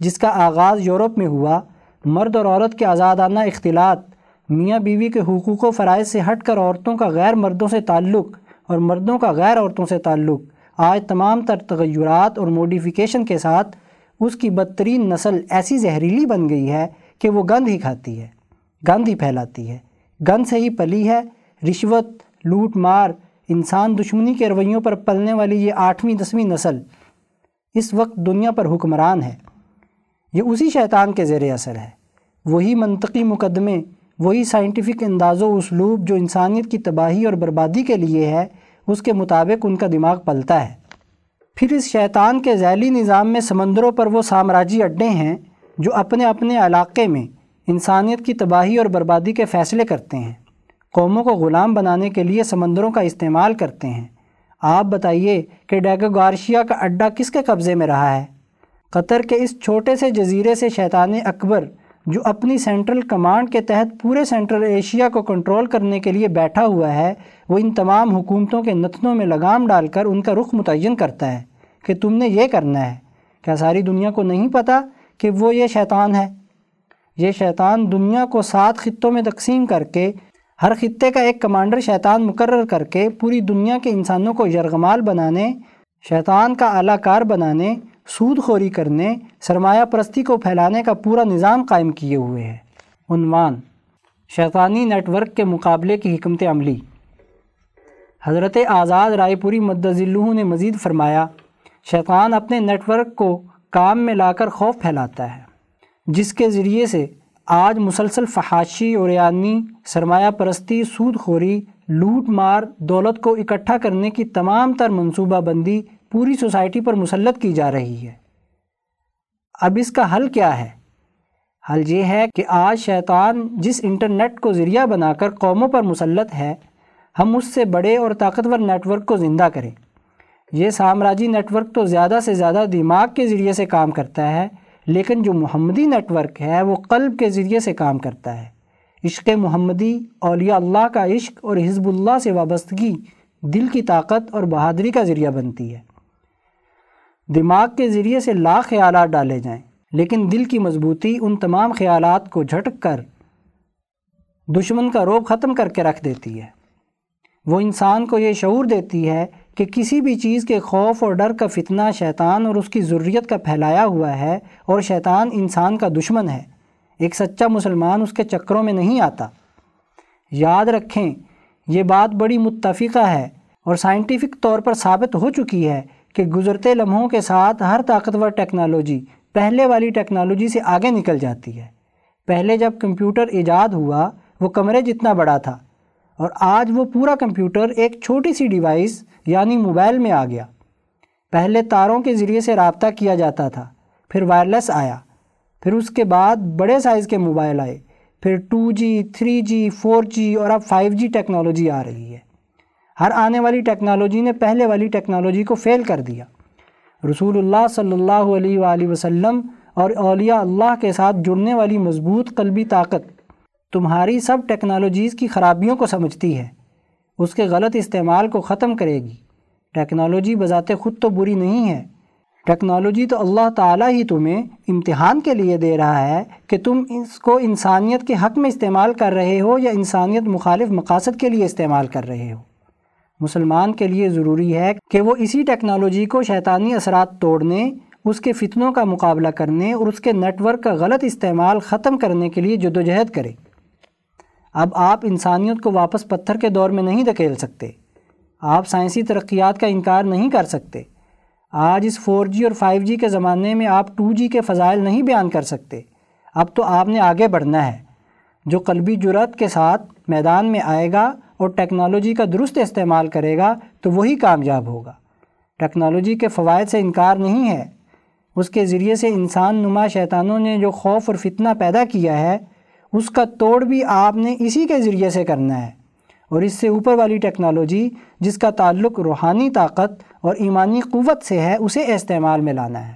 جس کا آغاز یورپ میں ہوا، مرد اور عورت کے آزادانہ اختلاط میاں بیوی کے حقوق و فرائض سے ہٹ کر عورتوں کا غیر مردوں سے تعلق اور مردوں کا غیر عورتوں سے تعلق آج تمام تر تغیرات اور موڈیفیکیشن کے ساتھ اس کی بدترین نسل ایسی زہریلی بن گئی ہے کہ وہ گند ہی کھاتی ہے، گند ہی پھیلاتی ہے۔ گند سے ہی پلی ہے، رشوت، لوٹ مار، انسان دشمنی کے رویوں پر پلنے والی یہ آٹھویں، دسویں نسل اس وقت دنیا پر حکمران ہے۔ یہ اسی شیطان کے زیر اثر ہے۔ وہی منطقی مقدمے وہی سائنٹیفک انداز و اسلوب جو انسانیت کی تباہی اور بربادی کے لیے ہے، اس کے مطابق ان کا دماغ پلتا ہے۔ پھر اس شیطان کے ذیلی نظام میں سمندروں پر وہ سامراجی اڈے ہیں جو اپنے اپنے علاقے میں انسانیت کی تباہی اور بربادی کے فیصلے کرتے ہیں۔ قوموں کو غلام بنانے کے لیے سمندروں کا استعمال کرتے ہیں۔ آپ بتائیے کہ ڈیگو گارشیا کا اڈا کس کے قبضے میں رہا ہے؟ قطر کے اس چھوٹے سے جزیرے سے شیطان اکبر جو اپنی سینٹرل کمانڈ کے تحت پورے سینٹرل ایشیا کو کنٹرول کرنے کے لیے بیٹھا ہوا ہے، وہ ان تمام حکومتوں کے نتنوں میں لگام ڈال کر ان کا رخ متعین کرتا ہے کہ تم نے یہ کرنا ہے۔ کیا ساری دنیا کو نہیں پتہ کہ وہ یہ شیطان ہے؟ یہ شیطان دنیا کو سات خطوں میں تقسیم کر کے، ہر خطے کا ایک کمانڈر شیطان مقرر کر کے پوری دنیا کے انسانوں کو یرغمال بنانے، شیطان کا اعلیٰ کار بنانے سود خوری کرنے، سرمایہ پرستی کو پھیلانے کا پورا نظام قائم کیے ہوئے ہے۔ عنوان شیطانی نیٹ ورک کے مقابلے کی حکمت عملی۔ حضرت آزاد رائے پوری مدذلہ نے مزید فرمایا، شیطان اپنے نیٹ ورک کو کام میں لا کر خوف پھیلاتا ہے، جس کے ذریعے سے آج مسلسل فحاشی اور یعنی سرمایہ پرستی سود خوری لوٹ مار، دولت کو اکٹھا کرنے کی تمام تر منصوبہ بندی پوری سوسائٹی پر مسلط کی جا رہی ہے۔ اب اس کا حل کیا ہے؟ حل یہ ہے کہ آج شیطان جس انٹرنیٹ کو ذریعہ بنا کر قوموں پر مسلط ہے، ہم اس سے بڑے اور طاقتور نیٹ ورک کو زندہ کریں۔ یہ سامراجی نیٹ ورک تو زیادہ سے زیادہ دماغ کے ذریعے سے کام کرتا ہے، لیکن جو محمدی نیٹ ورک ہے، وہ قلب کے ذریعے سے کام کرتا ہے۔ عشق محمدی، اولیاء اللہ کا عشق اور حزب اللہ سے وابستگی، دل کی طاقت اور بہادری کا ذریعہ بنتی ہے۔ دماغ کے ذریعے سے لاکھ خیالات ڈالے جائیں، لیکن دل کی مضبوطی ان تمام خیالات کو جھٹک کر، دشمن کا روب ختم کر کے رکھ دیتی ہے۔ وہ انسان کو یہ شعور دیتی ہے کہ کسی بھی چیز کے خوف اور ڈر کا فتنہ شیطان اور اس کی ضروریت کا پھیلایا ہوا ہے اور شیطان انسان کا دشمن ہے۔ ایک سچا مسلمان اس کے چکروں میں نہیں آتا۔ یاد رکھیں، یہ بات بڑی متفقہ ہے اور سائنٹیفک طور پر ثابت ہو چکی ہے کہ گزرتے لمحوں کے ساتھ ہر طاقتور ٹیکنالوجی پہلے والی ٹیکنالوجی سے آگے نکل جاتی ہے۔ پہلے جب کمپیوٹر ایجاد ہوا، وہ کمرے جتنا بڑا تھا، اور آج وہ پورا کمپیوٹر ایک چھوٹی سی ڈیوائس یعنی موبائل میں آ گیا۔ پہلے تاروں کے ذریعے سے رابطہ کیا جاتا تھا، پھر وائرلیس آیا، پھر اس کے بعد بڑے سائز کے موبائل آئے، پھر two G three G four G اور اب فائیو جی ٹیکنالوجی آ رہی ہے۔ ہر آنے والی ٹیکنالوجی نے پہلے والی ٹیکنالوجی کو فیل کر دیا۔ رسول اللہ صلی اللہ علیہ وآلہ وسلم اور اولیاء اللہ کے ساتھ جڑنے والی مضبوط قلبی طاقت تمہاری سب ٹیکنالوجیز کی خرابیوں کو سمجھتی ہے۔ اس کے غلط استعمال کو ختم کرے گی۔ ٹیکنالوجی بذات خود تو بری نہیں ہے۔ ٹیکنالوجی تو اللہ تعالیٰ ہی تمہیں امتحان کے لیے دے رہا ہے کہ تم اس کو انسانیت کے حق میں استعمال کر رہے ہو یا انسانیت مخالف مقاصد کے لیے استعمال کر رہے ہو۔ مسلمان کے لیے ضروری ہے کہ وہ اسی ٹیکنالوجی کو شیطانی اثرات توڑنے، اس کے فتنوں کا مقابلہ کرنے اور اس کے نیٹ ورک کا غلط استعمال ختم کرنے کے لیے جدوجہد کرے۔ اب آپ انسانیت کو واپس پتھر کے دور میں نہیں دھکیل سکتے۔ آپ سائنسی ترقیات کا انکار نہیں کر سکتے۔ آج اس فور جی اور فائیو جی کے زمانے میں آپ ٹو جی کے فضائل نہیں بیان کر سکتے۔ اب تو آپ نے آگے بڑھنا ہے۔ جو قلبی جرت کے ساتھ میدان میں آئے گا اور ٹیکنالوجی کا درست استعمال کرے گا تو وہی کامیاب ہوگا۔ ٹیکنالوجی کے فوائد سے انکار نہیں ہے۔ اس کے ذریعے سے انسان نما شیطانوں نے جو خوف اور فتنہ پیدا کیا ہے، اس کا توڑ بھی آپ نے اسی کے ذریعے سے کرنا ہے۔ اور اس سے اوپر والی ٹیکنالوجی، جس کا تعلق روحانی طاقت اور ایمانی قوت سے ہے، اسے استعمال میں لانا ہے۔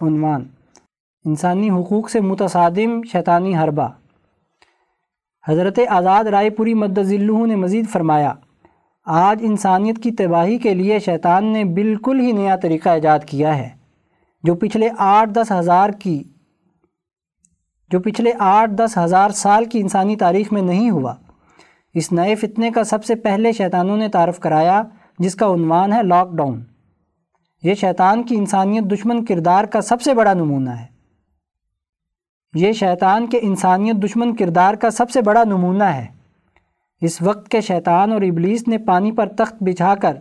عنوان انسانی حقوق سے متصادم شیطانی حربہ۔ حضرت آزاد رائے پوری مدذلہ نے مزید فرمایا، آج انسانیت کی تباہی کے لیے شیطان نے بالکل ہی نیا طریقہ ایجاد کیا ہے۔ جو پچھلے آٹھ دس ہزار کی، جو پچھلے آٹھ دس ہزار سال کی انسانی تاریخ میں نہیں ہوا۔ اس نئے فتنے کا سب سے پہلے شیطانوں نے تعارف کرایا، جس کا عنوان ہے لاک ڈاؤن۔ یہ شیطان کی انسانیت دشمن کردار کا سب سے بڑا نمونہ ہے۔ یہ شیطان کے انسانیت دشمن کردار کا سب سے بڑا نمونہ ہے۔ اس وقت کے شیطان اور ابلیس نے پانی پر تخت بچھا کر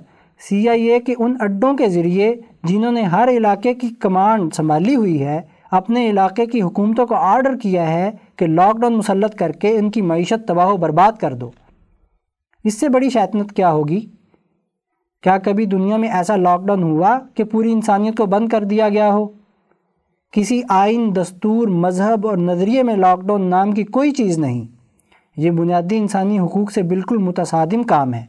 سی آئی اے کے ان اڈوں کے ذریعے جنہوں نے ہر علاقے کی کمانڈ سنبھالی ہوئی ہے، اپنے علاقے کی حکومتوں کو آرڈر کیا ہے کہ لاک ڈاؤن مسلط کر کے ان کی معیشت تباہ و برباد کر دو۔ اس سے بڑی شیطنت کیا ہوگی؟ کیا کبھی دنیا میں ایسا لاک ڈاؤن ہوا کہ پوری انسانیت کو بند کر دیا گیا ہو؟ کسی آئین دستور مذہب اور نظریے میں لاک ڈاؤن نام کی کوئی چیز نہیں۔ یہ بنیادی انسانی حقوق سے بالکل متصادم کام ہے۔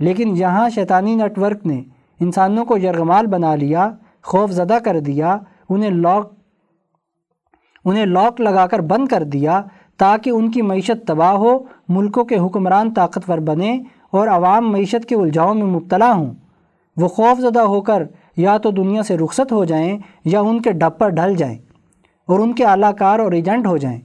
لیکن یہاں شیطانی نیٹ ورک نے انسانوں کو یرغمال بنا لیا، خوف زدہ کر دیا، انہیں لاک انہیں لاک لگا کر بند کر دیا تاکہ ان کی معیشت تباہ ہو، ملکوں کے حکمران طاقتور بنے اور عوام معیشت کے الجھاؤں میں مبتلا ہوں۔ وہ خوف زدہ ہو کر یا تو دنیا سے رخصت ہو جائیں یا ان کے ڈب پر ڈھل جائیں اور ان کے اعلیٰ کار اور ایجنٹ ہو جائیں۔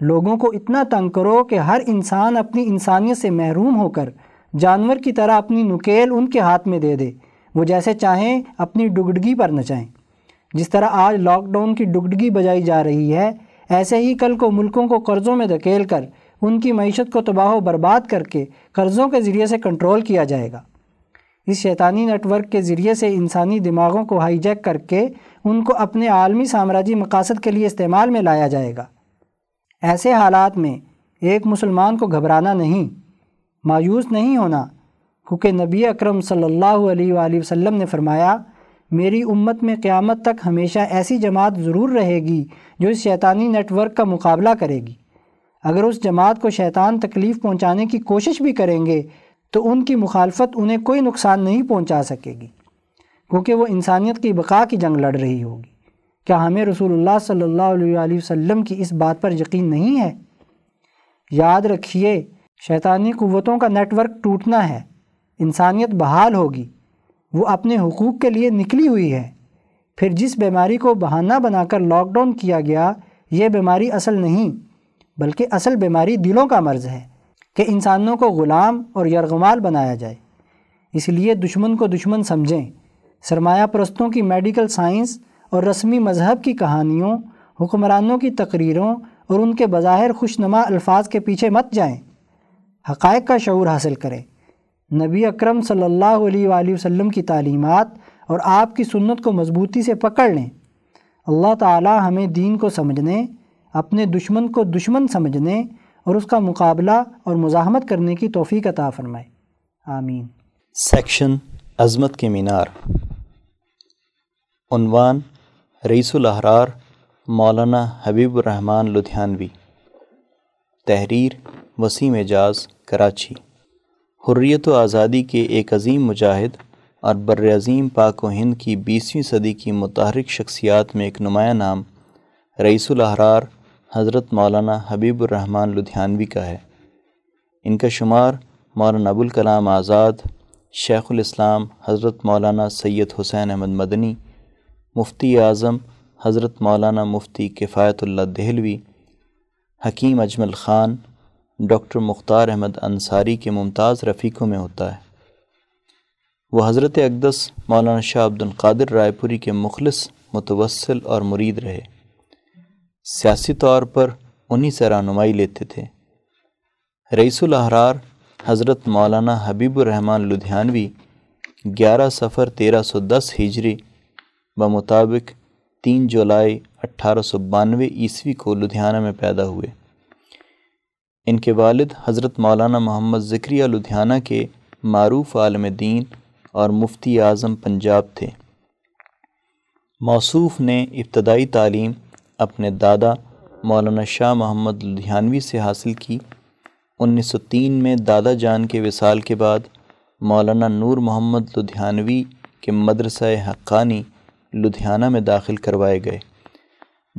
لوگوں کو اتنا تنگ کرو کہ ہر انسان اپنی انسانیت سے محروم ہو کر جانور کی طرح اپنی نکیل ان کے ہاتھ میں دے دے، وہ جیسے چاہیں اپنی ڈگڈگی پر نچائیں جس طرح آج لاک ڈاؤن کی ڈگڈگی بجائی جا رہی ہے، ایسے ہی کل کو ملکوں کو قرضوں میں دھکیل کر، ان کی معیشت کو تباہ و برباد کر کے قرضوں کے ذریعے سے کنٹرول کیا جائے گا۔ اس شیطانی نیٹ ورک کے ذریعے سے انسانی دماغوں کو ہائی جیک کر کے ان کو اپنے عالمی سامراجی مقاصد کے لیے استعمال میں لایا جائے گا۔ ایسے حالات میں ایک مسلمان کو گھبرانا نہیں، مایوس نہیں ہونا۔ کیونکہ نبی اکرم صلی اللہ علیہ وآلہ وسلم نے فرمایا، میری امت میں قیامت تک ہمیشہ ایسی جماعت ضرور رہے گی جو اس شیطانی نیٹ ورک کا مقابلہ کرے گی۔ اگر اس جماعت کو شیطان تکلیف پہنچانے کی کوشش بھی کریں گے تو ان کی مخالفت انہیں کوئی نقصان نہیں پہنچا سکے گی، کیونکہ وہ انسانیت کی بقا کی جنگ لڑ رہی ہوگی۔ کیا ہمیں رسول اللہ صلی اللہ علیہ وسلم کی اس بات پر یقین نہیں ہے؟ یاد رکھیے، شیطانی قوتوں کا نیٹ ورک ٹوٹنا ہے، انسانیت بحال ہوگی، وہ اپنے حقوق کے لیے نکلی ہوئی ہے۔ پھر جس بیماری کو بہانہ بنا کر لاک ڈاؤن کیا گیا، یہ بیماری اصل نہیں، بلکہ اصل بیماری دلوں کا مرض ہے۔ کہ انسانوں کو غلام اور یرغمال بنایا جائے۔ اس لیے دشمن کو دشمن سمجھیں۔ سرمایہ پرستوں کی میڈیکل سائنس اور رسمی مذہب کی کہانیوں، حکمرانوں کی تقریروں اور ان کے بظاہر خوش نما الفاظ کے پیچھے مت جائیں۔ حقائق کا شعور حاصل کریں۔ نبی اکرم صلی اللہ علیہ وآلہ وسلم کی تعلیمات اور آپ کی سنت کو مضبوطی سے پکڑ لیں۔ اللہ تعالی ہمیں دین کو سمجھنے، اپنے دشمن کو دشمن سمجھنے اور اس کا مقابلہ اور مزاحمت کرنے کی توفیق عطا فرمائے۔ آمین۔ سیکشن عظمت کے مینار۔ عنوان رئیس الاحرار مولانا حبیب الرحمن لدھیانوی۔ تحریر وسیم اعجاز، کراچی۔ حریت و آزادی کے ایک عظیم مجاہد اور بر عظیم پاک و ہند کی بیسویں صدی کی متحرک شخصیات میں ایک نمایاں نام رئیس الاحرار حضرت مولانا حبیب الرحمن لدھیانوی کا ہے۔ ان کا شمار مولانا ابوالکلام آزاد، شیخ الاسلام حضرت مولانا سید حسین احمد مدنی، مفتی اعظم حضرت مولانا مفتی کفایت اللہ دہلوی، حکیم اجمل خان، ڈاکٹر مختار احمد انصاری کے ممتاز رفیقوں میں ہوتا ہے۔ وہ حضرت اقدس مولانا شاہ عبد القادر رائے پوری کے مخلص، متوسل اور مرید رہے۔ سیاسی طور پر انہی سے رہنمائی لیتے تھے۔ رئیس الاحرار حضرت مولانا حبیب الرحمن لدھیانوی گیارہ سفر تیرہ سو دس ہجری بمطابق تین جولائی اٹھارہ سو بانوے عیسوی کو لدھیانہ میں پیدا ہوئے۔ ان کے والد حضرت مولانا محمد ذکریہ لدھیانہ کے معروف عالم دین اور مفتی اعظم پنجاب تھے۔ موصوف نے ابتدائی تعلیم اپنے دادا مولانا شاہ محمد لدھیانوی سے حاصل کی۔ انیس سو تین میں دادا جان کے وصال کے بعد مولانا نور محمد لدھیانوی کے مدرسہ حقانی لدھیانہ میں داخل کروائے گئے،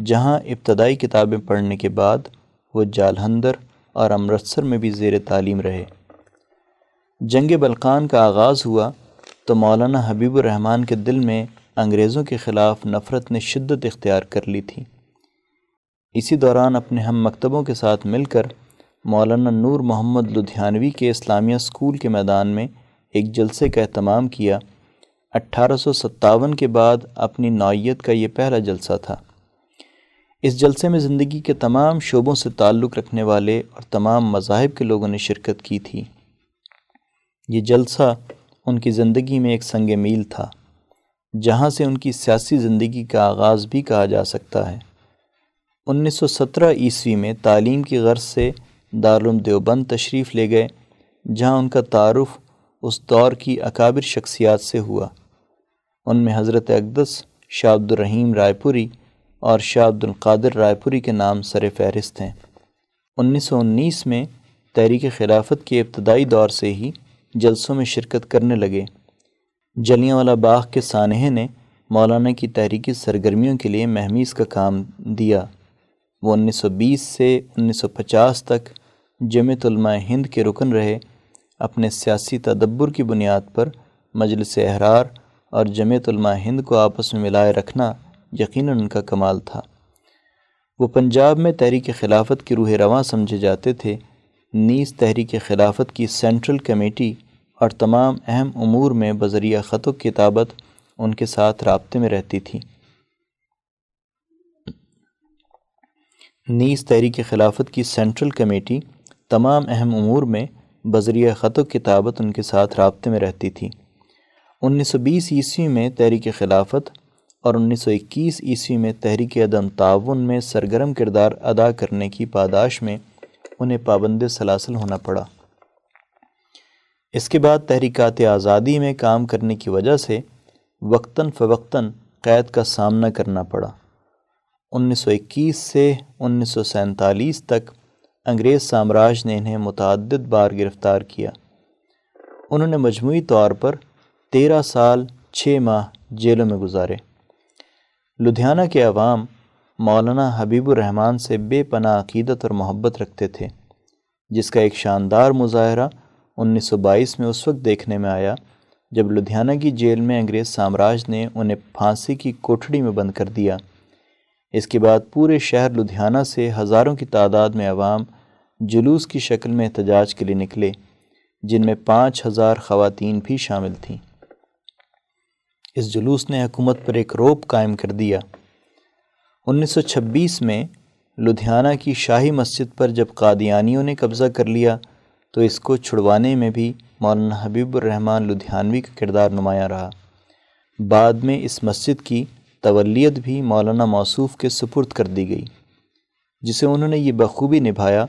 جہاں ابتدائی کتابیں پڑھنے کے بعد وہ جالہندر اور امرتسر میں بھی زیر تعلیم رہے۔ جنگ بلقان کا آغاز ہوا تو مولانا حبیب الرحمن کے دل میں انگریزوں کے خلاف نفرت نے شدت اختیار کر لی تھی۔ اسی دوران اپنے ہم مکتبوں کے ساتھ مل کر مولانا نور محمد لدھیانوی کے اسلامیہ اسکول کے میدان میں ایک جلسے کا اہتمام کیا۔ اٹھارہ سو ستاون کے بعد اپنی نوعیت کا یہ پہلا جلسہ تھا۔ اس جلسے میں زندگی کے تمام شعبوں سے تعلق رکھنے والے اور تمام مذاہب کے لوگوں نے شرکت کی تھی۔ یہ جلسہ ان کی زندگی میں ایک سنگ میل تھا، جہاں سے ان کی سیاسی زندگی کا آغاز بھی کہا جا سکتا ہے۔ انیس سو سترہ عیسوی میں تعلیم کی غرض سے دارالعلوم دیوبند تشریف لے گئے، جہاں ان کا تعارف اس دور کی اکابر شخصیات سے ہوا۔ ان میں حضرت اقدس، شاہ عبد الرحیم رائے پوری اور شاہ عبد القادر رائے پوری کے نام سر فہرست ہیں۔ انیس سو انیس میں تحریک خلافت کے ابتدائی دور سے ہی جلسوں میں شرکت کرنے لگے۔ جلیاں والا باغ کے سانحے نے مولانا کی تحریکی سرگرمیوں کے لیے مہمیز کا کام دیا۔ وہ انیس سو بیس سے انیس سو پچاس تک جمعیت علماء ہند کے رکن رہے، اپنے سیاسی تدبر کی بنیاد پر مجلس احرار اور جمعیت علماء ہند کو آپس میں ملائے رکھنا یقیناً ان کا کمال تھا۔ وہ پنجاب میں تحریک خلافت کی روح رواں سمجھے جاتے تھے۔ نیز تحریک خلافت کی سینٹرل کمیٹی اور تمام اہم امور میں بذریعہ خط و کتابت ان کے ساتھ رابطے میں رہتی تھی۔ نیز تحریک خلافت کی سینٹرل کمیٹی تمام اہم امور میں بذریعہ خط و کتابت ان کے ساتھ رابطے میں رہتی تھی۔ انیس سو بیس عیسوی میں تحریک خلافت اور انیس سو اکیس عیسوی میں تحریک عدم تعاون میں سرگرم کردار ادا کرنے کی پاداش میں انہیں پابند سلاسل ہونا پڑا۔ اس کے بعد تحریکات آزادی میں کام کرنے کی وجہ سے وقتاً فوقتاً قید کا سامنا کرنا پڑا۔ انیس سو اکیس سے انیس سو سینتالیس تک انگریز سامراج نے انہیں متعدد بار گرفتار کیا۔ انہوں نے مجموعی طور پر تیرہ سال چھ ماہ جیلوں میں گزارے۔ لدھیانہ کے عوام مولانا حبیب الرحمن سے بے پناہ عقیدت اور محبت رکھتے تھے، جس کا ایک شاندار مظاہرہ انیس سو بائیس میں اس وقت دیکھنے میں آیا جب لدھیانہ کی جیل میں انگریز سامراج نے انہیں پھانسی کی کوٹھڑی میں بند کر دیا۔ اس کے بعد پورے شہر لدھیانہ سے ہزاروں کی تعداد میں عوام جلوس کی شکل میں احتجاج کے لیے نکلے، جن میں پانچ ہزار خواتین بھی شامل تھیں۔ اس جلوس نے حکومت پر ایک روپ قائم کر دیا۔ انیس سو چھبیس میں لدھیانہ کی شاہی مسجد پر جب قادیانیوں نے قبضہ کر لیا، تو اس کو چھڑوانے میں بھی مولانا حبیب الرحمن لدھیانوی کا کردار نمایاں رہا۔ بعد میں اس مسجد کی تولیت بھی مولانا موصوف کے سپرد کر دی گئی، جسے انہوں نے یہ بخوبی نبھایا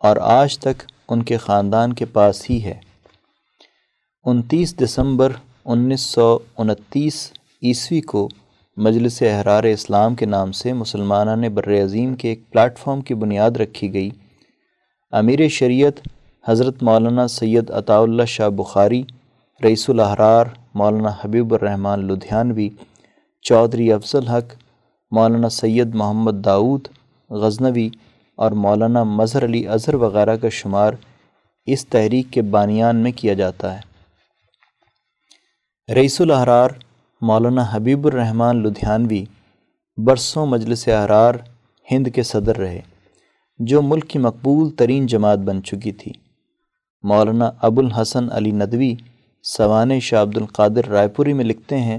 اور آج تک ان کے خاندان کے پاس ہی ہے۔ انتیس دسمبر انیس سو انتیس عیسوی کو مجلس احرار اسلام کے نام سے مسلمانہ نے بر عظیم کے ایک پلیٹ فارم کی بنیاد رکھی گئی۔ امیر شریعت حضرت مولانا سید عطاء اللہ شاہ بخاری، رئیس الاحرار مولانا حبیب الرحمن لدھیانوی چودھری افضل حق، مولانا سید محمد داود غزنوی اور مولانا مظہر علی اظہر وغیرہ کا شمار اس تحریک کے بانیان میں کیا جاتا ہے۔ رئیس الاحرار مولانا حبیب الرحمن لدھیانوی برسوں مجلس احرار ہند کے صدر رہے، جو ملک کی مقبول ترین جماعت بن چکی تھی۔ مولانا ابو الحسن علی ندوی سوان شاہ عبد القادر رائے پوری میں لکھتے ہیں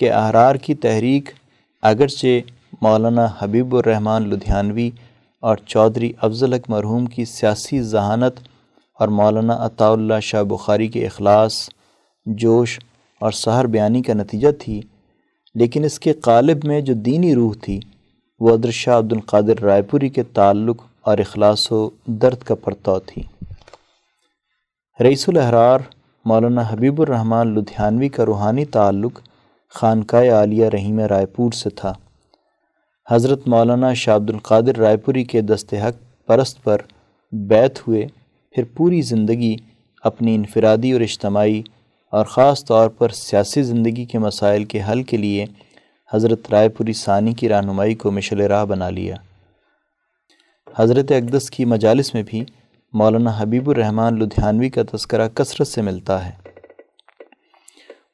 کہ احرار کی تحریک، اگرچہ مولانا حبیب الرحمن لدھیانوی اور چودھری افضل مرحوم کی سیاسی ذہانت اور مولانا عطاء اللہ شاہ بخاری کے اخلاص، جوش اور سہر بیانی کا نتیجہ تھی، لیکن اس کے قالب میں جو دینی روح تھی، وہ ادر شاہ عبد القادر رائے پوری کے تعلق اور اخلاص و درد کا پرتو تھی۔ رئیس الاحرار مولانا حبیب الرحمن لدھیانوی کا روحانی تعلق خانقاہ عالیہ رحیم رائے پور سے تھا۔ حضرت مولانا شاہ عبد القادر رائے پوری کے دست حق پرست پر بیت ہوئے، پھر پوری زندگی اپنی انفرادی اور اجتماعی اور خاص طور پر سیاسی زندگی کے مسائل کے حل کے لیے حضرت رائے پوری ثانی کی رہنمائی کو مشل راہ بنا لیا۔ حضرت اقدس کی مجالس میں بھی مولانا حبیب الرحمن لدھیانوی کا تذکرہ کثرت سے ملتا ہے۔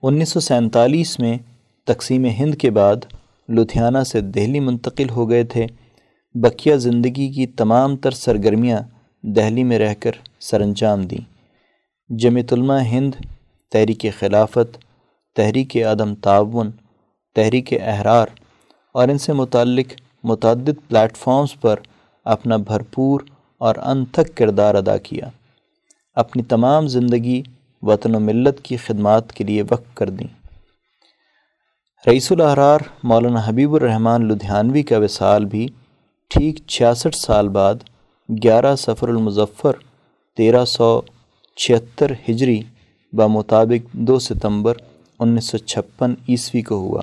انیس سو سینتالیس میں تقسیم ہند کے بعد لدھیانہ سے دہلی منتقل ہو گئے تھے۔ بقیہ زندگی کی تمام تر سرگرمیاں دہلی میں رہ کر سر انجام دیں۔ جمعیت علماء ہند، تحریک خلافت، تحریک عدم تعاون، تحریک احرار اور ان سے متعلق متعدد پلیٹ فارمز پر اپنا بھرپور اور انتھک کردار ادا کیا۔ اپنی تمام زندگی وطن و ملت کی خدمات کے لیے وقف کر دیں۔ رئیس الاحرار مولانا حبیب الرحمن لدھیانوی کا وصال بھی ٹھیک چھیاسٹھ سال بعد گیارہ سفر المظفر تیرہ سو چھہتر ہجری بمطابق دو ستمبر انیس سو چھپن عیسوی کو ہوا۔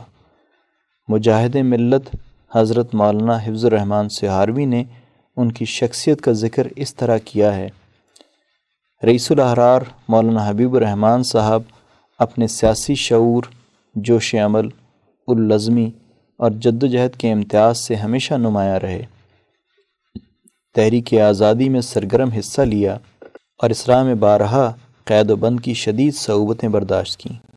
مجاہد ملت حضرت مولانا حفظ الرحمن سہاروی نے ان کی شخصیت کا ذکر اس طرح کیا ہے۔ رئیس الاحرار مولانا حبیب الرحمن صاحب اپنے سیاسی شعور، جوش عمل اللزمی اور جد و جہد کے امتیاز سے ہمیشہ نمایاں رہے۔ تحریک آزادی میں سرگرم حصہ لیا اور اسرا میں بارہا قید و بند کی شدید صعوبتیں برداشت کیں۔